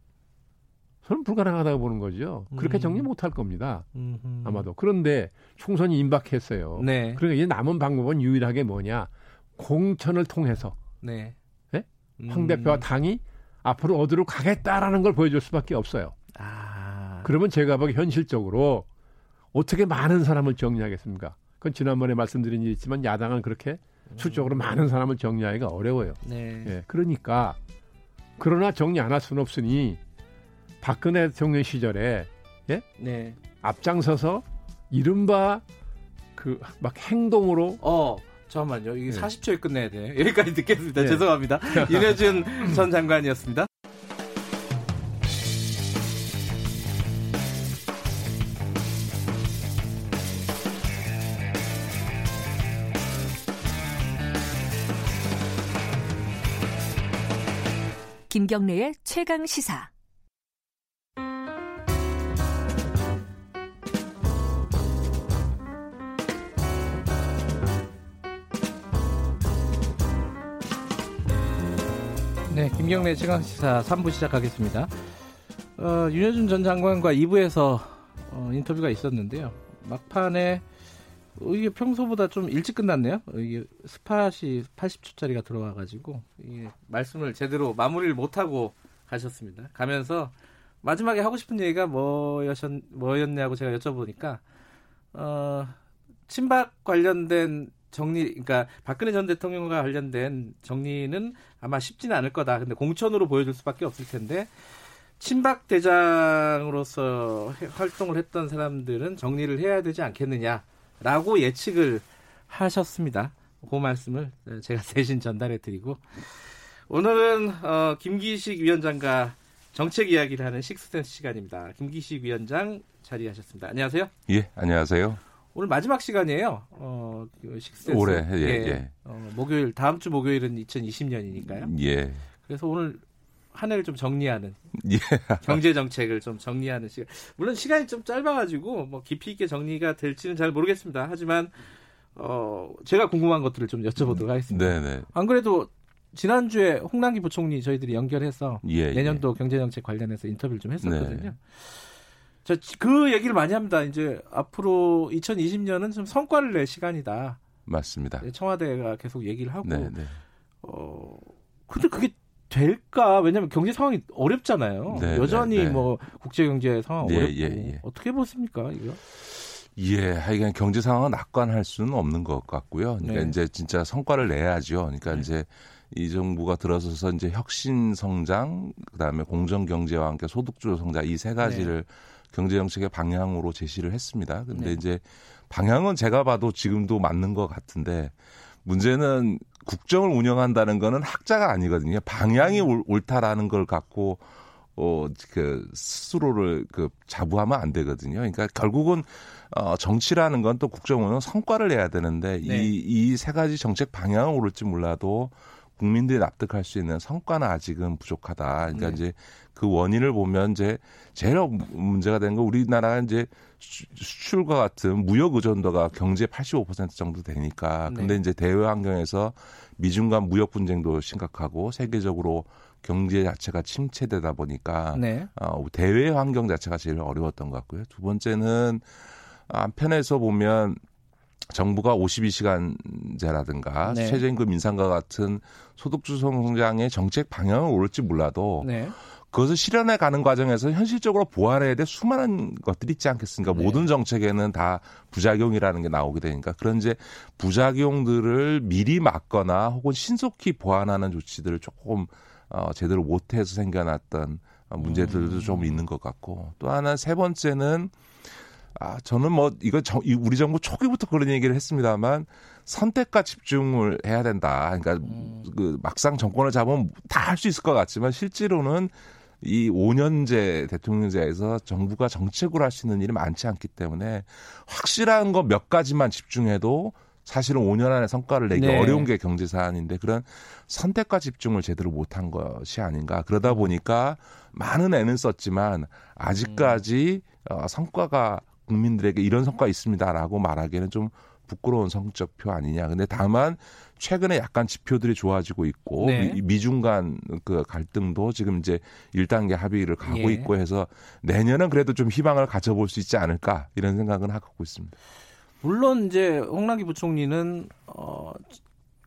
저는 불가능하다고 보는 거죠. 그렇게 음. 정리 못 할 겁니다. 음흠. 아마도. 그런데 총선이 임박했어요. 네. 그러니까 이제 남은 방법은 유일하게 뭐냐. 공천을 통해서 네. 네? 음. 황 대표와 당이 앞으로 어디로 가겠다라는 걸 보여줄 수밖에 없어요. 아. 그러면 제가 보기 현실적으로 어떻게 많은 사람을 정리하겠습니까? 그건 지난번에 말씀드린 일 있지만 야당은 그렇게 수적으로 음. 많은 사람을 정리하기가 어려워요. 네. 예, 그러니까 그러나 정리 안 할 수는 없으니 박근혜 대통령 시절에 예? 네. 앞장서서 이른바 그 막 행동으로 어. 잠깐만요. 이게 네. 40초에 끝내야 돼. 여기까지 듣겠습니다. 네. 죄송합니다. 윤여준 전 장관이었습니다. 김경래의 최강 시사. 네, 김경래 최강시사 3부 시작하겠습니다. 어, 윤여준 전 장관과 2부에서 어, 인터뷰가 있었는데요. 막판에 어, 이게 평소보다 좀 일찍 끝났네요. 이게 스팟이 80초짜리가 들어와가지고 이게 말씀을 제대로 마무리를 못하고 가셨습니다. 가면서 마지막에 하고 싶은 얘기가 뭐였, 뭐였냐고 제가 여쭤보니까 어, 친박 관련된 정리, 그러니까 박근혜 전 대통령과 관련된 정리는 아마 쉽지는 않을 거다. 근데 공천으로 보여줄 수밖에 없을 텐데 친박 대장으로서 활동을 했던 사람들은 정리를 해야 되지 않겠느냐라고 예측을 하셨습니다. 그 말씀을 제가 대신 전달해 드리고 오늘은 어, 김기식 위원장과 정책 이야기를 하는 식스센스 시간입니다. 김기식 위원장 자리하셨습니다. 안녕하세요. 예, 안녕하세요. 오늘 마지막 시간이에요. 어, 그 식스센스. 올해, 예, 예. 예. 어, 목요일, 다음 주 목요일은 2020년이니까요. 예. 그래서 오늘 한 해를 좀 정리하는. 예. 경제 정책을 좀 정리하는 시간. 물론 시간이 좀 짧아가지고 뭐 깊이 있게 정리가 될지는 잘 모르겠습니다. 하지만, 어, 제가 궁금한 것들을 좀 여쭤보도록 하겠습니다. 네네. 안 그래도 지난주에 홍남기 부총리 저희들이 연결해서 예, 예. 내년도 예. 경제정책 관련해서 인터뷰를 좀 했었거든요. 네. 자, 그 얘기를 많이 합니다. 이제 앞으로 2020년은 좀 성과를 낼 시간이다. 맞습니다. 네, 청와대가 계속 얘기를 하고. 네, 네. 어, 근데 그게 될까? 왜냐하면 경제 상황이 어렵잖아요. 네, 여전히 네, 네. 뭐 국제 경제 상황 예, 어렵고 예, 예. 어떻게 보십니까 이거? 예, 하여간 경제 상황은 낙관할 수는 없는 것 같고요. 그러니까 네. 이제 진짜 성과를 내야죠. 그러니까 네. 이제 이 정부가 들어서서 이제 혁신 성장, 그다음에 공정 경제와 함께 소득 주도 성장 이 세 가지를 경제 정책의 방향으로 제시를 했습니다. 근데 네. 이제 방향은 제가 봐도 지금도 맞는 것 같은데 문제는 국정을 운영한다는 거는 학자가 아니거든요. 방향이 음. 옳다라는 걸 갖고 어, 그, 스스로를 그, 자부하면 안 되거든요. 그러니까 결국은, 어, 정치라는 건 또 국정원은 성과를 내야 되는데, 네. 이, 이 세 가지 정책 방향은 오를지 몰라도 국민들이 납득할 수 있는 성과는 아직은 부족하다. 그러니까 네. 이제 그 원인을 보면 이제 제일 문제가 되는 건 우리나라가 이제 수출과 같은 무역 의존도가 경제 85% 정도 되니까 근데 네. 이제 대외 환경에서 미중 간 무역 분쟁도 심각하고 세계적으로 경제 자체가 침체되다 보니까 네. 어, 대외 환경 자체가 제일 어려웠던 것 같고요. 두 번째는 한편에서 보면 정부가 52시간제라든가 네. 최저임금 인상과 같은 소득주 성장의 정책 방향을 오를지 몰라도 네. 그것을 실현해 가는 과정에서 현실적으로 보완해야 될 수많은 것들이 있지 않겠습니까? 네. 모든 정책에는 다 부작용이라는 게 나오게 되니까 그런 이제 부작용들을 미리 막거나 혹은 신속히 보완하는 조치들을 조금 어, 제대로 못해서 생겨났던 문제들도 음. 좀 있는 것 같고 또 하나 세 번째는 아, 저는 뭐, 이거 정, 우리 정부 초기부터 그런 얘기를 했습니다만 선택과 집중을 해야 된다. 그러니까 음. 그 막상 정권을 잡으면 다 할 수 있을 것 같지만 실제로는 이 5년제 대통령제에서 정부가 정책으로 할 수 있는 일이 많지 않기 때문에 확실한 거 몇 가지만 집중해도 사실은 5년 안에 성과를 내기 네. 어려운 게 경제 사안인데 그런 선택과 집중을 제대로 못한 것이 아닌가. 그러다 보니까 많은 애는 썼지만 아직까지 음. 어, 성과가 국민들에게 이런 성과 있습니다라고 말하기에는 좀 부끄러운 성적표 아니냐. 근데 다만 최근에 약간 지표들이 좋아지고 있고 네. 미, 중 간 그 갈등도 지금 이제 1단계 합의를 가고 예. 있고 해서 내년은 그래도 좀 희망을 가져볼 수 있지 않을까 이런 생각은 하고 있습니다. 물론 이제 홍남기 부총리는 어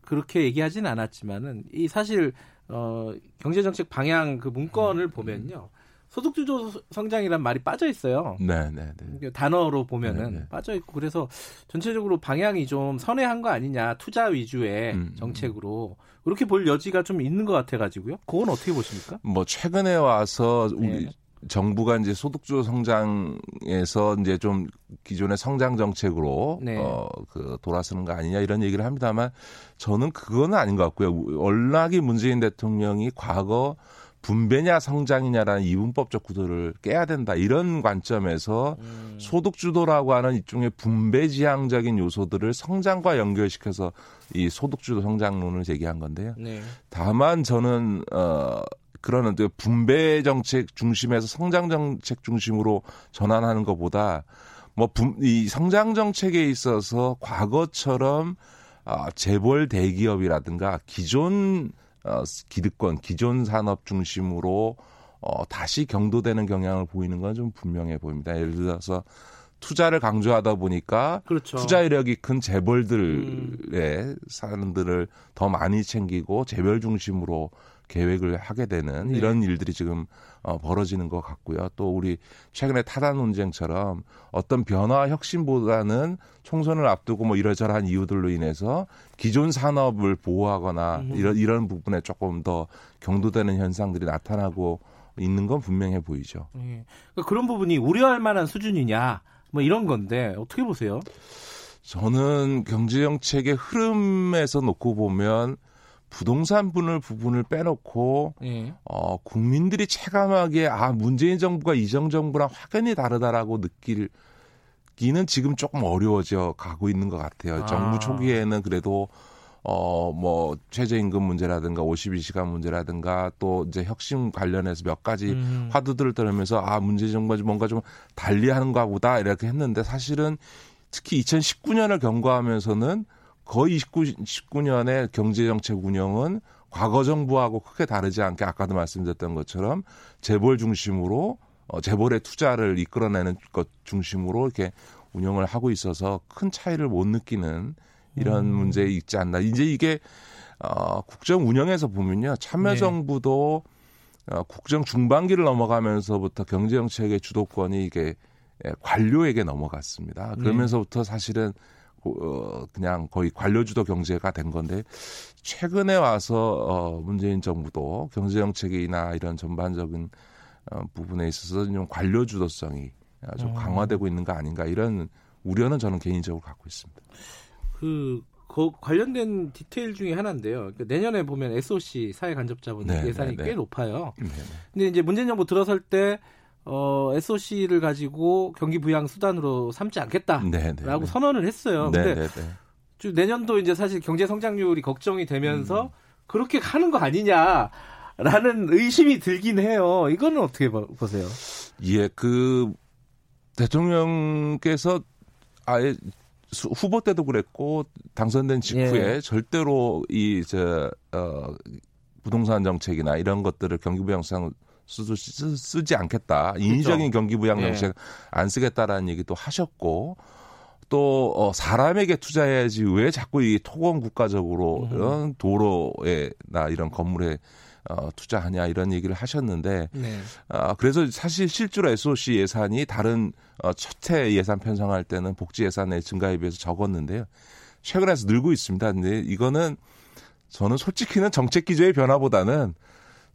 그렇게 얘기하지는 않았지만은 이 사실 어 경제 정책 방향 그 문건을 보면요. 소득주도 성장이란 말이 빠져 있어요. 네, 네, 네. 단어로 보면은 네, 네. 빠져 있고 그래서 전체적으로 방향이 좀 선회한 거 아니냐 투자 위주의 음, 음. 정책으로 그렇게 볼 여지가 좀 있는 것 같아 가지고요. 그건 어떻게 보십니까? 뭐 최근에 와서 우리 네. 정부가 이제 소득주 성장에서 이제 좀 기존의 성장 정책으로 네. 어 그 돌아서는 거 아니냐 이런 얘기를 합니다만 저는 그거는 아닌 것 같고요. 월락이 문재인 대통령이 과거 분배냐 성장이냐라는 이분법적 구도를 깨야 된다 이런 관점에서 음. 소득 주도라고 하는 일종의 분배 지향적인 요소들을 성장과 연결시켜서 이 소득 주도 성장론을 제기한 건데요. 네. 다만 저는 어 그러는 분배 정책 중심에서 성장 정책 중심으로 전환하는 것보다 뭐이 성장 정책에 있어서 과거처럼 아 재벌 대기업이라든가 기존 어, 기득권, 기존 산업 중심으로 어, 다시 경도되는 경향을 보이는 건 좀 분명해 보입니다. 예를 들어서 투자를 강조하다 보니까 그렇죠. 투자 이력이 큰 재벌들의 음. 사람들을 더 많이 챙기고 재벌 중심으로 계획을 하게 되는 네. 이런 일들이 지금 어, 벌어지는 것 같고요. 또 우리 최근에 타단 논쟁처럼 어떤 변화 혁신보다는 총선을 앞두고 뭐 이러저러한 이유들로 인해서 기존 산업을 보호하거나 음. 이런 이런 부분에 조금 더 경도되는 현상들이 나타나고 있는 건 분명해 보이죠. 네. 그런 부분이 우려할 만한 수준이냐 뭐 이런 건데 어떻게 보세요? 저는 경제 정책의 흐름에서 놓고 보면 부동산 분을 부분을 빼놓고 예. 어, 국민들이 체감하기에 아 문재인 정부가 이전 정부랑 확연히 다르다라고 느낄 기는 지금 조금 어려워져 가고 있는 것 같아요. 아. 정부 초기에는 그래도 어, 뭐, 최저임금 문제라든가 52시간 문제라든가 또 이제 혁신 관련해서 몇 가지 음. 화두들을 들으면서 아, 문재인 정부가 뭔가 좀 달리 하는가 보다 이렇게 했는데 사실은 특히 2019년을 경과하면서는 거의 19, 19년의 경제정책 운영은 과거 정부하고 크게 다르지 않게 아까도 말씀드렸던 것처럼 재벌 중심으로 어, 재벌의 투자를 이끌어내는 것 중심으로 이렇게 운영을 하고 있어서 큰 차이를 못 느끼는 이런 음. 문제 있지 않나. 이제 이게 어, 국정 운영에서 보면요. 참여정부도 네. 어, 국정 중반기를 넘어가면서부터 경제정책의 주도권이 이게 예, 관료에게 넘어갔습니다. 그러면서부터 사실은 어, 그냥 거의 관료주도 경제가 된 건데 최근에 와서 어, 문재인 정부도 경제 정책이나 이런 전반적인 어, 부분에 있어서 좀 관료 주도성이 아주 음. 강화되고 있는 거 아닌가 이런 우려는 저는 개인적으로 갖고 있습니다. 그, 그 관련된 디테일 중에 하나인데요. 그러니까 내년에 보면 SOC 사회 간접자본 네, 예산이 네, 꽤 네. 높아요. 네, 네. 근데 이제 문재인 정부 들어설 때 어, SOC를 가지고 경기 부양 수단으로 삼지 않겠다라고 네네 네, 네. 선언을 했어요. 근데 네네네. 내년도 이제 사실 경제 성장률이 걱정이 되면서 음. 그렇게 하는 거 아니냐 라는 의심이 들긴 해요. 이거는 어떻게 보세요? 예, 그 대통령께서 아예 후보 때도 그랬고 당선된 직후에 예. 절대로 이저 어, 부동산 정책이나 이런 것들을 경기부양상 쓰, 쓰, 쓰지 않겠다. 그렇죠. 인위적인 경기 부양 정책 예. 안 쓰겠다라는 얘기도 하셨고 또 어, 사람에게 투자해야지 왜 자꾸 이 토건 국가적으로 이런 도로에나 이런 건물에 어, 투자하냐 이런 얘기를 하셨는데 네. 어, 그래서 사실 실제로 SOC 예산이 다른 어, 첫해 예산 편성할 때는 복지 예산의 증가에 비해서 적었는데요. 최근에서 늘고 있습니다. 근데 이거는 저는 솔직히는 정책 기조의 변화보다는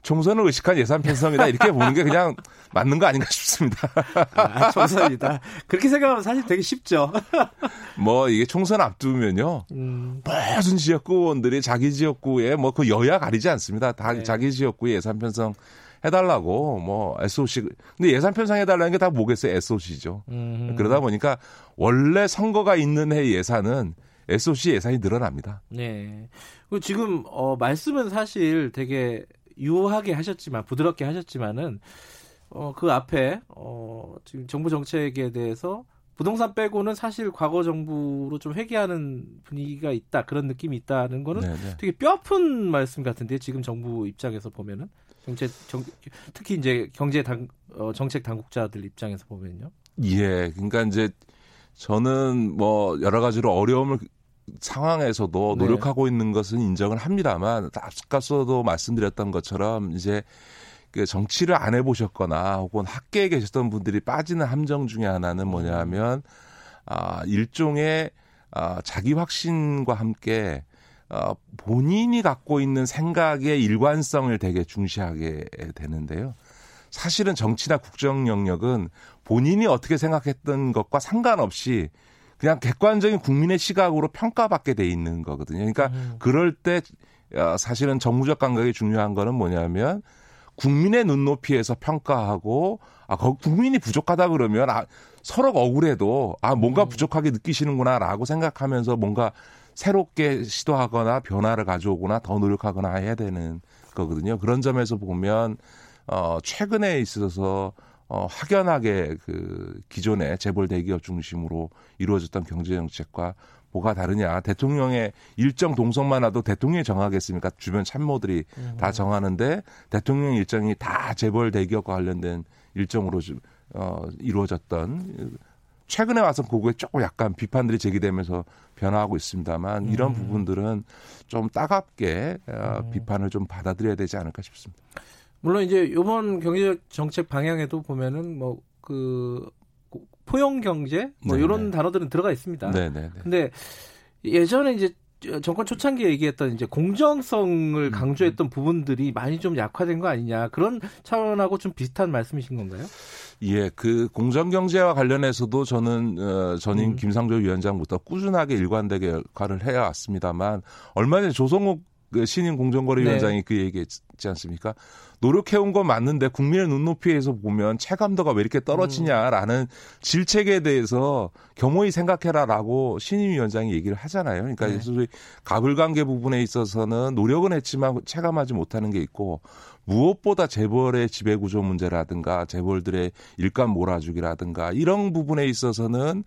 총선을 의식한 예산 편성이다 이렇게 보는 게 그냥 맞는 거 아닌가 싶습니다. 아, 총선이다. 그렇게 생각하면 사실 되게 쉽죠. 뭐 이게 총선 앞두면요. 음. 모든 지역구 의원들이 자기 지역구에 뭐 그 여야 가리지 않습니다. 다 네. 자기 지역구에 예산 편성 해달라고 뭐 SOC 근데 예산 편성 해달라는 게 다 뭐겠어요? SOC죠. 음. 그러다 보니까 원래 선거가 있는 해 예산은 SOC 예산이 늘어납니다. 네. 지금 어 말씀은 사실 되게 유하게 하셨지만 부드럽게 하셨지만은 어, 그 앞에 어, 지금 정부 정책에 대해서 부동산 빼고는 사실 과거 정부로 좀 회귀하는 분위기가 있다 그런 느낌이 있다는 거는 네네. 네. 되게 뼈아픈 말씀 같은데 지금 정부 입장에서 보면은 경제 정, 특히 이제 경제 당 어, 정책 당국자들 입장에서 보면요. 예, 그러니까 이제 저는 뭐 여러 가지로 어려움을 상황에서도 네. 노력하고 네. 있는 것은 인정을 합니다만 앞서도 말씀드렸던 것처럼 이제 그 정치를 안 해보셨거나 혹은 학계에 계셨던 분들이 빠지는 함정 중에 하나는 뭐냐면 아 일종의 아 자기 확신과 함께 어, 본인이 갖고 있는 생각의 일관성을 되게 중시하게 되는데요. 사실은 정치나 국정 영역은 본인이 어떻게 생각했던 것과 상관없이 그냥 객관적인 국민의 시각으로 평가받게 돼 있는 거거든요. 그러니까 음. 그럴 때 어, 사실은 정무적 감각이 중요한 거는 뭐냐면 국민의 눈높이에서 평가하고 아 국민이 부족하다 그러면 아 서로 억울해도 아 뭔가 음. 부족하게 느끼시는구나라고 생각하면서 뭔가 새롭게 시도하거나 변화를 가져오거나 더 노력하거나 해야 되는 거거든요. 그런 점에서 보면 어 최근에 있어서 어, 확연하게 그 기존의 재벌 대기업 중심으로 이루어졌던 경제 정책과 뭐가 다르냐. 대통령의 일정 동선만 와도 대통령이 정하겠습니까? 주변 참모들이 음. 다 정하는데 대통령 일정이 다 재벌 대기업과 관련된 일정으로 어, 이루어졌던 최근에 와서 그거에 조금 약간 비판들이 제기되면서 변화하고 있습니다만 이런 음. 부분들은 좀 따갑게 어, 음. 비판을 좀 받아들여야 되지 않을까 싶습니다. 물론 이제 이번 경제 정책 방향에도 보면은 뭐 그 포용 경제 뭐 네네. 이런 단어들은 들어가 있습니다. 네네. 근데 예전에 이제 정권 초창기에 얘기했던 이제 공정성을 음. 강조했던 부분들이 많이 좀 약화된 거 아니냐 그런 차원하고 좀 비슷한 말씀이신 건가요? 예, 그 공정 경제와 관련해서도 저는 어, 전임 음. 김상조 위원장부터 꾸준하게 일관되게 역할을 해왔습니다만 얼마 전에 조성욱 그 신임 공정거래위원장이 네. 그 얘기했지 않습니까? 노력해온 건 맞는데 국민의 눈높이에서 보면 체감도가 왜 이렇게 떨어지냐라는 음. 질책에 대해서 겸허히 생각해라라고 신임 위원장이 얘기를 하잖아요. 그러니까 네. 소위 가불관계 부분에 있어서는 노력은 했지만 체감하지 못하는 게 있고 무엇보다 재벌의 지배구조 문제라든가 재벌들의 일감 몰아주기라든가 이런 부분에 있어서는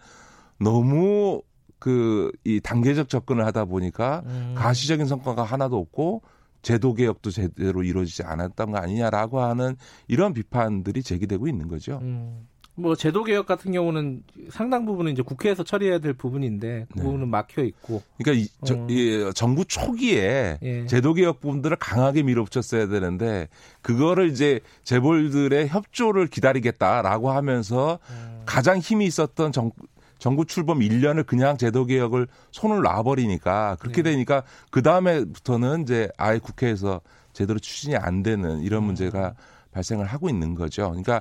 너무 그 이 단계적 접근을 하다 보니까 음. 가시적인 성과가 하나도 없고 제도 개혁도 제대로 이루어지지 않았던 거 아니냐라고 하는 이런 비판들이 제기되고 있는 거죠. 음. 뭐 제도 개혁 같은 경우는 상당 부분은 이제 국회에서 처리해야 될 부분인데 그 네. 부분은 막혀 있고. 그러니까 이, 저, 어. 이 정부 초기에 예. 제도 개혁 부분들을 강하게 밀어붙였어야 되는데 그거를 이제 재벌들의 협조를 기다리겠다라고 하면서 음. 가장 힘이 있었던 정, 정부 출범 1년을 그냥 제도 개혁을 손을 놔버리니까 그렇게 네. 되니까 그 다음에부터는 이제 아예 국회에서 제대로 추진이 안 되는 이런 음. 문제가 발생을 하고 있는 거죠. 그러니까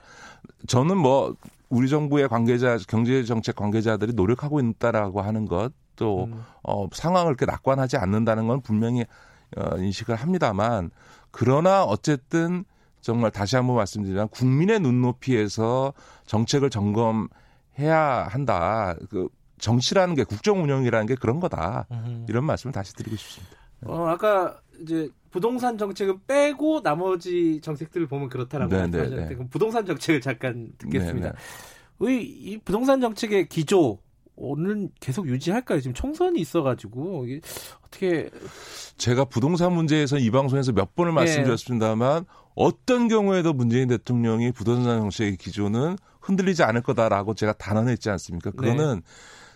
저는 뭐 우리 정부의 관계자 경제 정책 관계자들이 노력하고 있다라고 하는 것 또 음. 어, 상황을 그렇게 낙관하지 않는다는 건 분명히 어, 인식을 합니다만 그러나 어쨌든 정말 다시 한번 말씀드리면 국민의 눈높이에서 정책을 점검 해야 한다. 그 정치라는 게 국정 운영이라는 게 그런 거다. 이런 말씀을 다시 드리고 싶습니다. 어, 아까 이제 부동산 정책은 빼고 나머지 정책들을 보면 그렇다라고 네, 네 말씀하셨는데 네. 부동산 정책을 잠깐 듣겠습니다. 네, 네. 이 부동산 정책의 기조 오늘 계속 유지할까요? 지금 총선이 있어가지고 이게 어떻게 제가 부동산 문제에서 이 방송에서 몇 번을 네. 말씀드렸습니다만 어떤 경우에도 문재인 대통령이 부동산 정책의 기조는 흔들리지 않을 거다라고 제가 단언했지 않습니까? 그거는 네.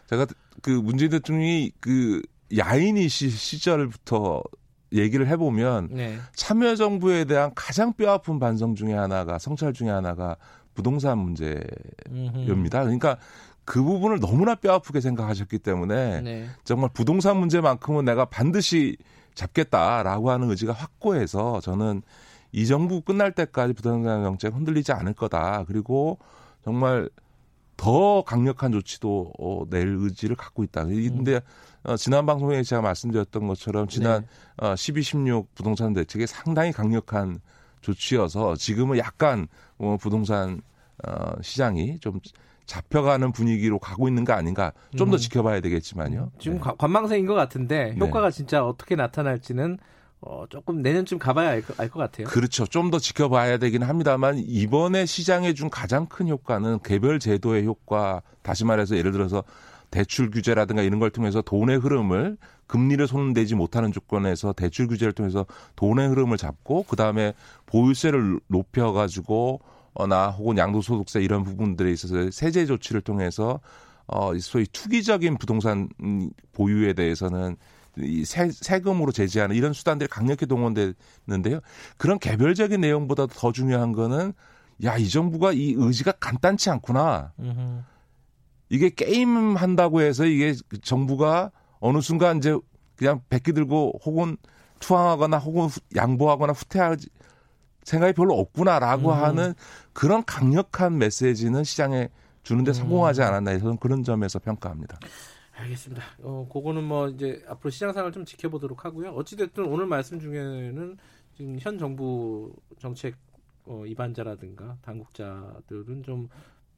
제가 그 문재인 대통령이 그 야인이 시, 시절부터 얘기를 해보면 네. 참여정부에 대한 가장 뼈아픈 반성 중에 하나가 성찰 중에 하나가 부동산 문제입니다. 그러니까 그 부분을 너무나 뼈아프게 생각하셨기 때문에 네. 정말 부동산 문제만큼은 내가 반드시 잡겠다라고 하는 의지가 확고해서 저는 이 정부 끝날 때까지 부동산 정책 흔들리지 않을 거다. 그리고 정말 더 강력한 조치도 어, 낼 의지를 갖고 있다. 근데 음. 어, 지난 방송에 제가 말씀드렸던 것처럼 지난 네. 어, 12, 16 부동산 대책이 상당히 강력한 조치여서 지금은 약간 어, 부동산 어, 시장이 좀 잡혀가는 분위기로 가고 있는 거 아닌가 좀더 음. 지켜봐야 되겠지만요. 지금 네. 관망세인 것 같은데 네. 효과가 네. 진짜 어떻게 나타날지는 어, 조금 내년쯤 가봐야 알것 같아요. 그렇죠. 좀 더 지켜봐야 되긴 합니다만 이번에 시장에 준 가장 큰 효과는 개별 제도의 효과 다시 말해서 예를 들어서 대출 규제라든가 이런 걸 통해서 돈의 흐름을 금리를 손대지 못하는 조건에서 대출 규제를 통해서 돈의 흐름을 잡고 그 다음에 보유세를 높여 가지고 어나 혹은 양도소득세 이런 부분들에 있어서 세제 조치를 통해서 어 소위 투기적인 부동산 보유에 대해서는 이 세, 세금으로 제재하는 이런 수단들이 강력히 동원되는데요. 그런 개별적인 내용보다도 더 중요한 거는 야, 이 정부가 이 의지가 간단치 않구나. 이게 게임 한다고 해서 이게 정부가 어느 순간 이제 그냥 백기 들고 혹은 투항하거나 혹은 양보하거나 후퇴하지 생각이 별로 없구나라고 음. 하는 그런 강력한 메시지는 시장에 주는데 음. 성공하지 않았나 해서 그런 점에서 평가합니다. 알겠습니다. 어, 그거는 뭐 이제 앞으로 시장 상황을 좀 지켜보도록 하고요. 어찌됐든 오늘 말씀 중에는 지금 현 정부 정책 어, 입안자라든가 당국자들은 좀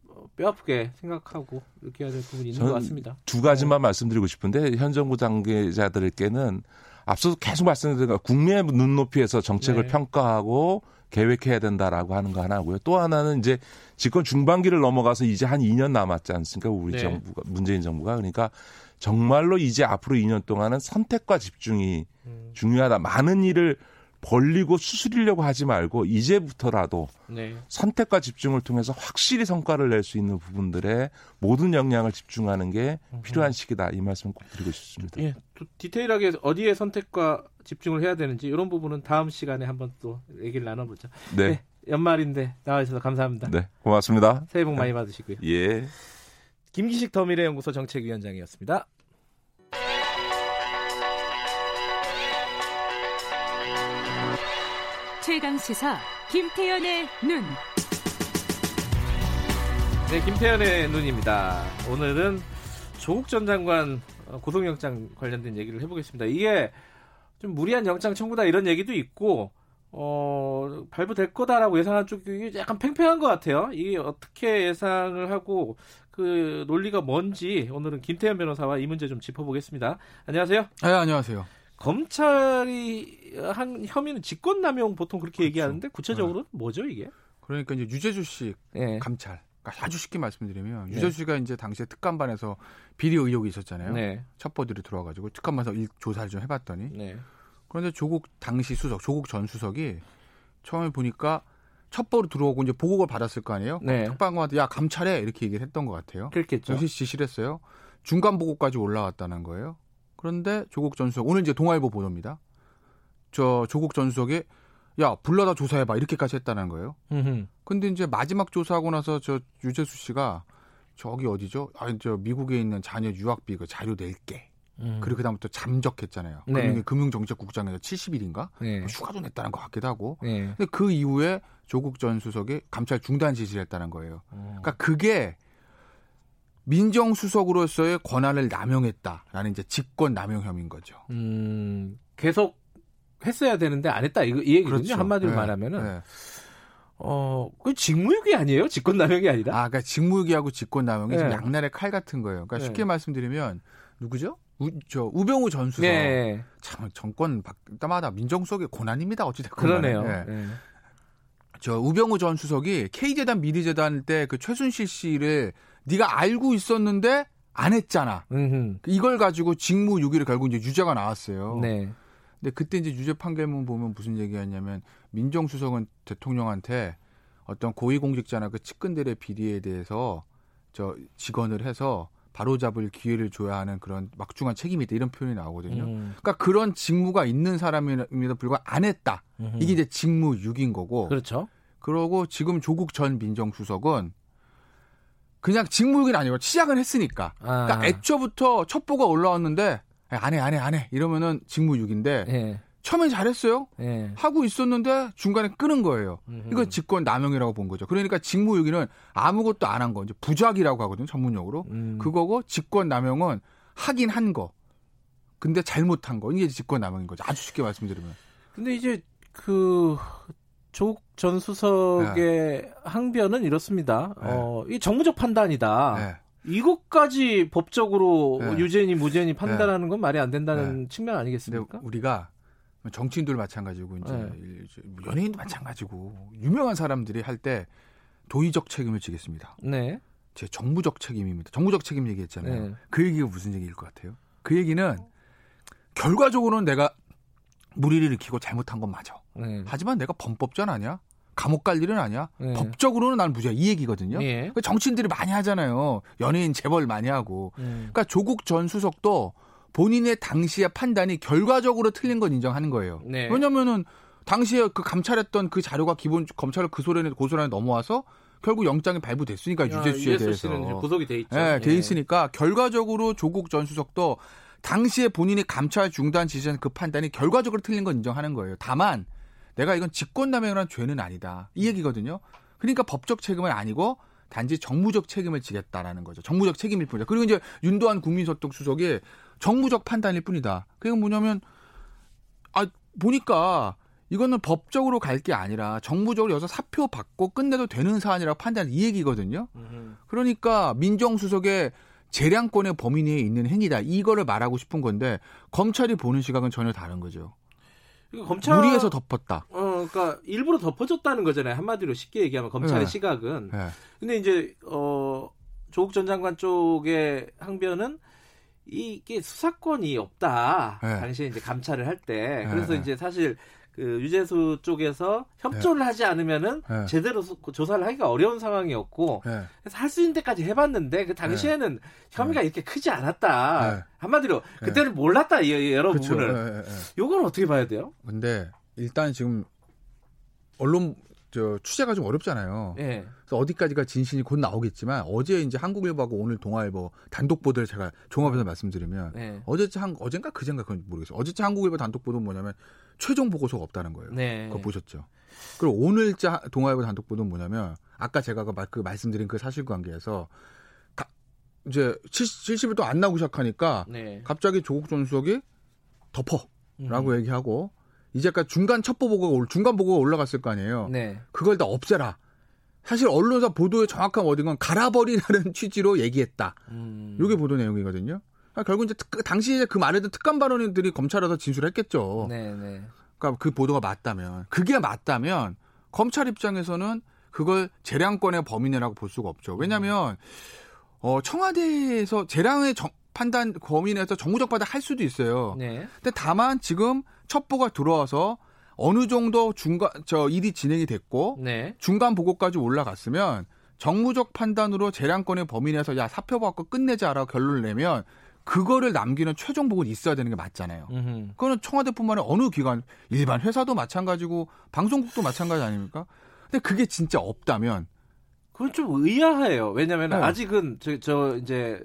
어, 뼈아프게 생각하고 이렇게 해야 될 부분이 있는 것 같습니다. 두 가지만 네. 말씀드리고 싶은데 현 정부 당계자들께는 앞서서 계속 말씀드린 국민의 눈높이에서 정책을 네. 평가하고 계획해야 된다라고 하는 거 하나고요. 또 하나는 이제 집권 중반기를 넘어가서 이제 한 2년 남았지 않습니까? 우리 네. 정부가 문재인 정부가 그러니까 정말로 이제 앞으로 2년 동안은 선택과 집중이 음. 중요하다. 많은 일을 벌리고 수술이려고 하지 말고 이제부터라도 네. 선택과 집중을 통해서 확실히 성과를 낼 수 있는 부분들에 모든 역량을 집중하는 게 필요한 시기다 이 말씀 꼭 드리고 싶습니다. 예, 디테일하게 어디에 선택과 집중을 해야 되는지 이런 부분은 다음 시간에 한번 또 얘기를 나눠보죠. 네. 네 연말인데 나와주셔서 감사합니다. 네, 고맙습니다. 새해 복 많이 받으시고요. 예. 김기식 더미래연구소 정책위원장이었습니다. 최강 시사 김태현의 눈. 네, 김태현의 눈입니다. 오늘은 조국 전 장관 고소영장 관련된 얘기를 해보겠습니다. 이게 좀 무리한 영장 청구다 이런 얘기도 있고 어, 발부될 거다라고 예상한 쪽이 약간 팽팽한 것 같아요. 이게 어떻게 예상을 하고 그 논리가 뭔지 오늘은 김태현 변호사와 이 문제 좀 짚어보겠습니다. 안녕하세요. 네, 안녕하세요. 검찰이 한 혐의는 직권남용 보통 그렇게 그렇죠. 얘기하는데 구체적으로 네. 뭐죠 이게? 그러니까 이제 유재수 씨 네. 감찰. 그러니까 아주 쉽게 말씀드리면 네. 유재수 씨가 이제 당시에 특감반에서 비리 의혹이 있었잖아요. 네. 첩보들이 들어와가지고 특감반에서 조사를 좀 해봤더니 네. 그런데 조국 당시 수석, 조국 전 수석이 처음에 보니까 첩보로 들어오고 이제 보고를 받았을 거 아니에요? 네. 특방관한테 야 감찰해 이렇게 얘기를 했던 것 같아요. 그렇겠죠. 지시를 했어요. 중간 보고까지 올라왔다는 거예요. 그런데 조국 전 수석 오늘 이제 동아일보 보도입니다. 저 조국 전 수석이 야 불러다 조사해봐 이렇게까지 했다는 거예요. 음흠. 근데 이제 마지막 조사하고 나서 저 유재수 씨가 저기 어디죠? 아 저 미국에 있는 자녀 유학비 그 자료 낼게. 음. 그리고 그다음부터 잠적했잖아요. 네. 금융정책국장에서 70일인가 네. 휴가도 냈다는 것 같기도 하고. 네. 근데 그 이후에 조국 전 수석이 감찰 중단 지시를 했다는 거예요. 어. 그러니까 그게 민정수석으로서의 권한을 남용했다라는 이제 직권 남용 혐의인 거죠. 음, 계속 했어야 되는데 안 했다 이거 이 얘기거든요. 그렇죠. 한마디로 네. 말하면은 네. 어, 그 직무유기 아니에요? 직권 남용이 아니라? 아, 그러니까 직무유기하고 직권 남용이 네. 양날의 칼 같은 거예요. 그러니까 쉽게 네. 말씀드리면 누구죠? 우, 저 우병우 전 수석 네. 참 정권 바뀔 때마다 민정수석의 고난입니다. 어찌됐건 그러네요. 네. 네. 저 우병우 전 수석이 K재단 미리재단 때 그 최순실 씨를 네가 알고 있었는데 안 했잖아. 음흠. 이걸 가지고 직무유기를 결국 이제 유죄가 나왔어요. 네. 근데 그때 이제 유죄 판결문 보면 무슨 얘기였냐면 민정수석은 대통령한테 어떤 고위공직자나 그 측근들의 비리에 대해서 저 직언을 해서 바로잡을 기회를 줘야 하는 그런 막중한 책임이 있다 이런 표현이 나오거든요. 음. 그러니까 그런 직무가 있는 사람임에도 불구하고 안 했다. 음. 이게 이제 직무유기인 거고. 그렇죠. 그러고 지금 조국 전 민정수석은 그냥 직무유기는 아니고 시작은 했으니까. 아. 그러니까 애초부터 첩보가 올라왔는데 안 해, 안 해, 안 해. 이러면은 직무유기인데 예. 처음엔 잘했어요. 예. 하고 있었는데 중간에 끊은 거예요. 이건 직권 남용이라고 본 거죠. 그러니까 직무유기는 아무것도 안 한 거. 이제 부작이라고 하거든요. 전문용어로. 음. 그거고 직권 남용은 하긴 한 거. 근데 잘못한 거. 이게 직권 남용인 거죠. 아주 쉽게 말씀드리면. 근데 이제 그 조국 전 수석의 네. 항변은 이렇습니다. 네. 어, 이 정무적 판단이다. 네. 이것까지 법적으로 네. 유죄니 무죄니 판단하는 건 말이 안 된다는 네. 측면 아니겠습니까? 우리가 정치인들 마찬가지고 이제 네. 연예인도 마찬가지고 유명한 사람들이 할 때 도의적 책임을 지겠습니다. 네. 제 정부적 책임입니다. 정부적 책임 얘기했잖아요. 네. 그 얘기가 무슨 얘기일 것 같아요? 그 얘기는 결과적으로는 내가 무리를 일으키고 잘못한 건 맞아. 네. 하지만 내가 범법전 아니야? 감옥 갈 일은 아니야. 네. 법적으로는 난 무죄. 이 얘기거든요. 네. 정치인들이 많이 하잖아요. 연예인 재벌 많이 하고. 음. 그러니까 조국 전 수석도 본인의 당시의 판단이 결과적으로 틀린 건 인정하는 거예요. 네. 왜냐면은 당시에 그 감찰했던 그 자료가 기본 검찰을 그 소련에 고소란에 넘어와서 결국 영장이 발부됐으니까 유죄수에 대해서 구속이 돼 있죠. 네, 돼 예. 있으니까 결과적으로 조국 전 수석도 당시에 본인이 감찰 중단 지시한 그 판단이 결과적으로 틀린 건 인정하는 거예요. 다만 내가 이건 직권남용이라는 죄는 아니다. 이 얘기거든요. 그러니까 법적 책임은 아니고 단지 정무적 책임을 지겠다라는 거죠. 정무적 책임일 뿐이다. 그리고 이제 윤도한 국민소통 수석이 정무적 판단일 뿐이다. 그게 뭐냐면 아 보니까 이거는 법적으로 갈 게 아니라 정부적으로 여기서 사표 받고 끝내도 되는 사안이라고 판단 이 얘기거든요. 그러니까 민정수석의 재량권의 범위 내에 있는 행위다. 이거를 말하고 싶은 건데 검찰이 보는 시각은 전혀 다른 거죠. 검찰 무리해서 덮었다. 어, 그러니까 일부러 덮어줬다는 거잖아요. 한마디로 쉽게 얘기하면 검찰의 네. 시각은. 네. 근데 이제 어 조국 전 장관 쪽의 항변은 이게 수사권이 없다. 네. 당시에 이제 감찰을 할 때. 그래서 네. 이제 사실 그 유재수 쪽에서 협조를 네. 하지 않으면은 네. 제대로 수, 조사를 하기가 어려운 상황이었고 네. 그래서 할 수 있는 데까지 해봤는데 그 당시에는 네. 혐의가 네. 이렇게 크지 않았다 네. 한마디로 그때는 몰랐다 여러 그쵸. 부분을 요건 어떻게 봐야 돼요? 근데 일단 지금 언론 저 취재가 좀 어렵잖아요. 예. 그래서 어디까지가 진실이 곧 나오겠지만 어제 이제 한국일보하고 오늘 동아일보 단독 보도를 제가 종합해서 말씀드리면 예. 어제 한 어젠가 그젠가 그건 모르겠어요. 어제 한국일보 단독 보도는 뭐냐면 최종 보고서가 없다는 거예요. 네. 그거 보셨죠? 그리고 오늘자 동아일보 단독 보도는 뭐냐면 아까 제가 그, 그 말씀드린 그 사실관계에서 가, 이제 70일 또안 나오고 시작하니까 네. 갑자기 조국 전 수석이 덮어라고 음. 얘기하고 이제까지 중간 첩보 보고가 중간 보고가 올라갔을 거 아니에요. 네. 그걸 다 없애라. 사실 언론사 보도의 정확한 워딩은 갈아버리라는 취지로 얘기했다. 음. 이게 보도 내용이거든요. 그러니까 결국 이제 특, 당시에 그 말했던 특감 발언들이 검찰에서 진술했겠죠. 네, 네. 그러니까 그 보도가 맞다면 그게 맞다면 검찰 입장에서는 그걸 재량권의 범인이라고 볼 수가 없죠. 왜냐하면 어, 청와대에서 재량의 정, 판단 범위 내에서 정무적 판단 할 수도 있어요. 네. 근데 다만 지금 첩보가 들어와서 어느 정도 중간 저 일이 진행이 됐고 네. 중간 보고까지 올라갔으면 정무적 판단으로 재량권의 범위 내에서 야 사표 받고 끝내자라고 결론을 내면 그거를 남기는 최종 보고는 있어야 되는 게 맞잖아요. 음흠. 그거는 청와대뿐만 아니라 어느 기관 일반 회사도 마찬가지고 방송국도 마찬가지 아닙니까? 근데 그게 진짜 없다면 그건 좀 의아해요. 왜냐하면 네. 아직은 저, 저 이제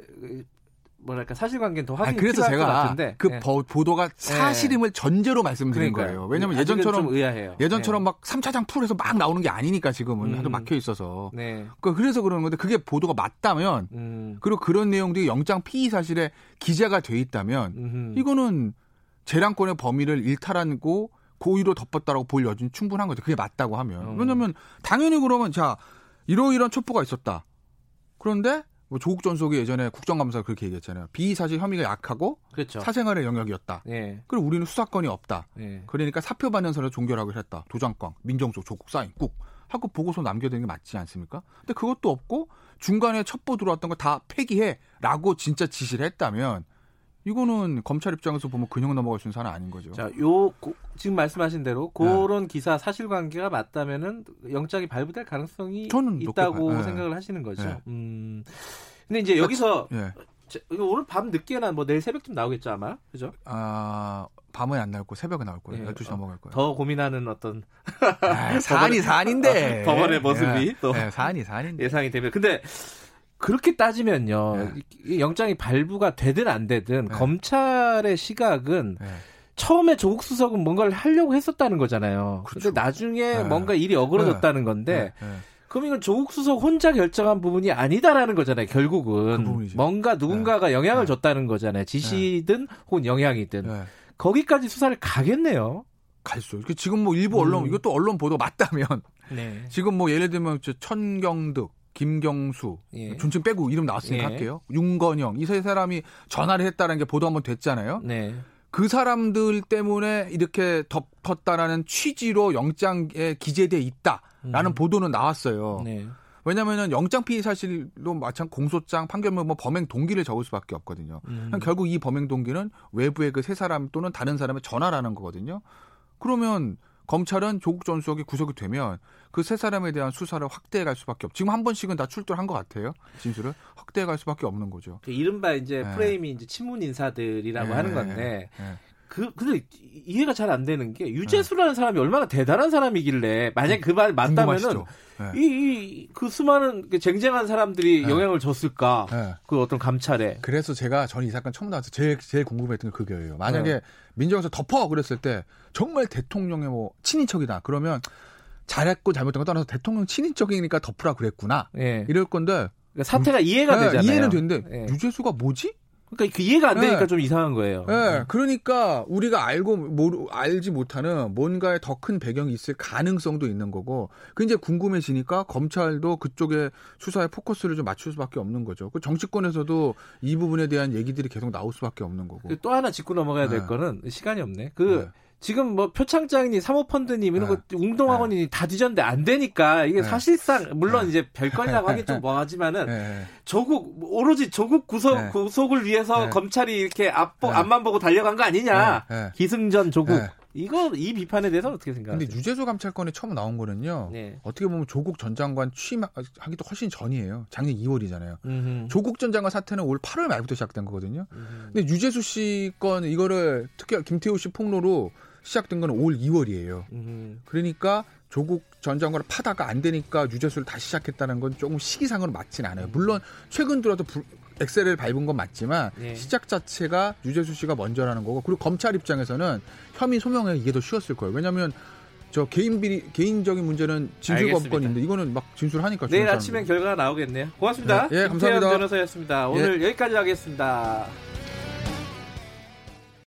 뭐랄까 사실관계는 더 확인 그래서 제가 같은데. 그 네. 보도가 네. 사실임을 네. 전제로 말씀드린 그러니까요. 거예요. 왜냐면 예전처럼 예전처럼 네. 막 3차장 풀에서 막 나오는 게 아니니까 지금은 음. 하도 막혀 있어서. 네. 그 그래서 그러는 건데 그게 보도가 맞다면 음. 그리고 그런 내용들이 영장 피의 사실에 기재가 돼 있다면 음흠. 이거는 재량권의 범위를 일탈하고 고의로 덮었다라고 볼 여지는 충분한 거죠. 그게 맞다고 하면. 음. 왜냐면 당연히 그러면 자 이러이러한 첩보가 있었다. 그런데 뭐 조국 전속이 예전에 국정감사 그렇게 얘기했잖아요. 비사실 혐의가 약하고 그렇죠. 사생활의 영역이었다. 예. 그리고 우리는 수사권이 없다. 예. 그러니까 사표 사람 종결하고 했다. 도장광, 민정수, 조국 사인 꾹 하고 보고서 남겨두는 게 맞지 않습니까? 근데 그것도 없고 중간에 첩보 들어왔던 거 다 폐기해라고 진짜 지시를 했다면 이거는 검찰 입장에서 보면 그냥 넘어갈 수 있는 사안 아닌 거죠. 자, 요 고, 지금 말씀하신 대로 그런 네. 기사 사실관계가 맞다면은 영장이 발부될 가능성이 있다고 네. 생각을 하시는 거죠. 네. 음. 근데 이제 여기서 네. 오늘 밤 늦게나 뭐 내일 새벽쯤 나오겠죠 아마 그죠? 아 밤은 안 나올 거 새벽에 나올 거예요. 네. 12시 넘어갈 거예요. 더 고민하는 어떤 아, 사안이 사안인데 법원의 모습이 또 네, 사안이 사안인데 예상이 되면 근데 그렇게 따지면요. 네. 영장이 발부가 되든 안 되든 네. 검찰의 시각은 네. 처음에 조국 수석은 뭔가를 하려고 했었다는 거잖아요. 그렇죠. 근데 나중에 네. 뭔가 일이 어그러졌다는 네. 건데 네. 그럼 이건 조국 수석 혼자 결정한 부분이 아니다라는 거잖아요. 결국은 그 뭔가 누군가가 영향을 줬다는 거잖아요. 지시든 혹은 영향이든 거기까지 수사를 가겠네요. 갈 수. 지금 뭐 일부 언론 음. 이것도 언론 보도 맞다면 지금 뭐 예를 들면 천경득 김경수, 예. 존칭 빼고 이름 나왔으니까 예. 할게요. 윤건영 이 세 사람이 전화를 했다는 게 보도 한번 됐잖아요. 네. 그 사람들 때문에 이렇게 덮었다라는 취지로 영장에 기재돼 있다라는 음. 보도는 나왔어요. 네. 왜냐하면 영장 피의 사실로 마찬 공소장 판결문 뭐 범행 동기를 적을 수밖에 없거든요. 음. 결국 이 범행 동기는 외부의 그 세 사람 또는 다른 사람의 전화라는 거거든요. 그러면 검찰은 조국 전 수석이 구속이 되면 그 세 사람에 대한 수사를 확대해 갈 수밖에 없. 지금 한 번씩은 다 출두한 것 같아요. 진술을 확대해 갈 수밖에 없는 거죠. 그 이른바 이제 네. 프레임이 이제 친문 인사들이라고 네. 하는 건데 네. 그 근데 이해가 잘 안 되는 게 유재수라는 사람이 얼마나 대단한 사람이길래 만약 그말 맞다면은 이그 이, 수많은 그 쟁쟁한 사람들이 네. 영향을 줬을까 네. 그 어떤 감찰에 그래서 제가 전 이 사건 처음 나와서 제일 제일 궁금했던 게 그거예요. 만약에 네. 민정에서 덮어 그랬을 때 정말 대통령의 뭐 친인척이다 그러면 잘했고 잘못된 거 떠나서 대통령 친인척이니까 덮으라 그랬구나 예. 이럴 건데 그러니까 사태가 이해가 네, 되잖아요. 이해는 되는데 예. 유재수가 뭐지? 그러니까 그 이해가 안 되니까 네. 좀 이상한 거예요. 네. 그러니까 우리가 알고 모르, 알지 못하는 뭔가의 더 큰 배경이 있을 가능성도 있는 거고 그 이제 궁금해지니까 검찰도 그쪽에 수사에 포커스를 좀 맞출 수밖에 없는 거죠. 그 정치권에서도 이 부분에 대한 얘기들이 계속 나올 수밖에 없는 거고. 또 하나 짚고 넘어가야 될 네. 거는 시간이 없네. 그 네. 지금 뭐 표창장님, 사모펀드님 이런 네. 거 웅동학원이 네. 다 뒤졌는데 안 되니까 이게 네. 사실상 물론 네. 이제 별건이라고 하긴 좀 뭐하지만은 네. 조국 오로지 조국 구속 네. 구속을 위해서 검찰이 이렇게 앞 앞만 보고 달려간 거 아니냐 기승전 조국 이거 이 비판에 대해서 어떻게 생각하세요? 근데 유재수 감찰권이 처음 나온 거는요. 어떻게 보면 조국 전 장관 취임하기도 훨씬 전이에요. 작년 2월이잖아요. 음흠. 조국 전 장관 사태는 올 8월 말부터 시작된 거거든요. 음흠. 근데 유재수 씨 건 이거를 특히 김태우 씨 폭로로 시작된 건올 2월이에요. 음. 그러니까 조국 전 장관을 파다가 안 되니까 유재수를 다시 시작했다는 건 조금 시기상으로 맞진 않아요. 물론 최근 들어도 엑셀을 밟은 건 맞지만 네. 시작 자체가 유재수 씨가 먼저라는 거고 그리고 검찰 입장에서는 혐의 소명에 이게 더 쉬웠을 거예요. 왜냐하면 저 개인 비리 개인적인 문제는 진술 법권인데 이거는 막 진술하니까 내일 아침에 결과가 나오겠네요. 고맙습니다. 네, 예, 감사합니다. 변호사였습니다. 오늘 예. 여기까지 하겠습니다.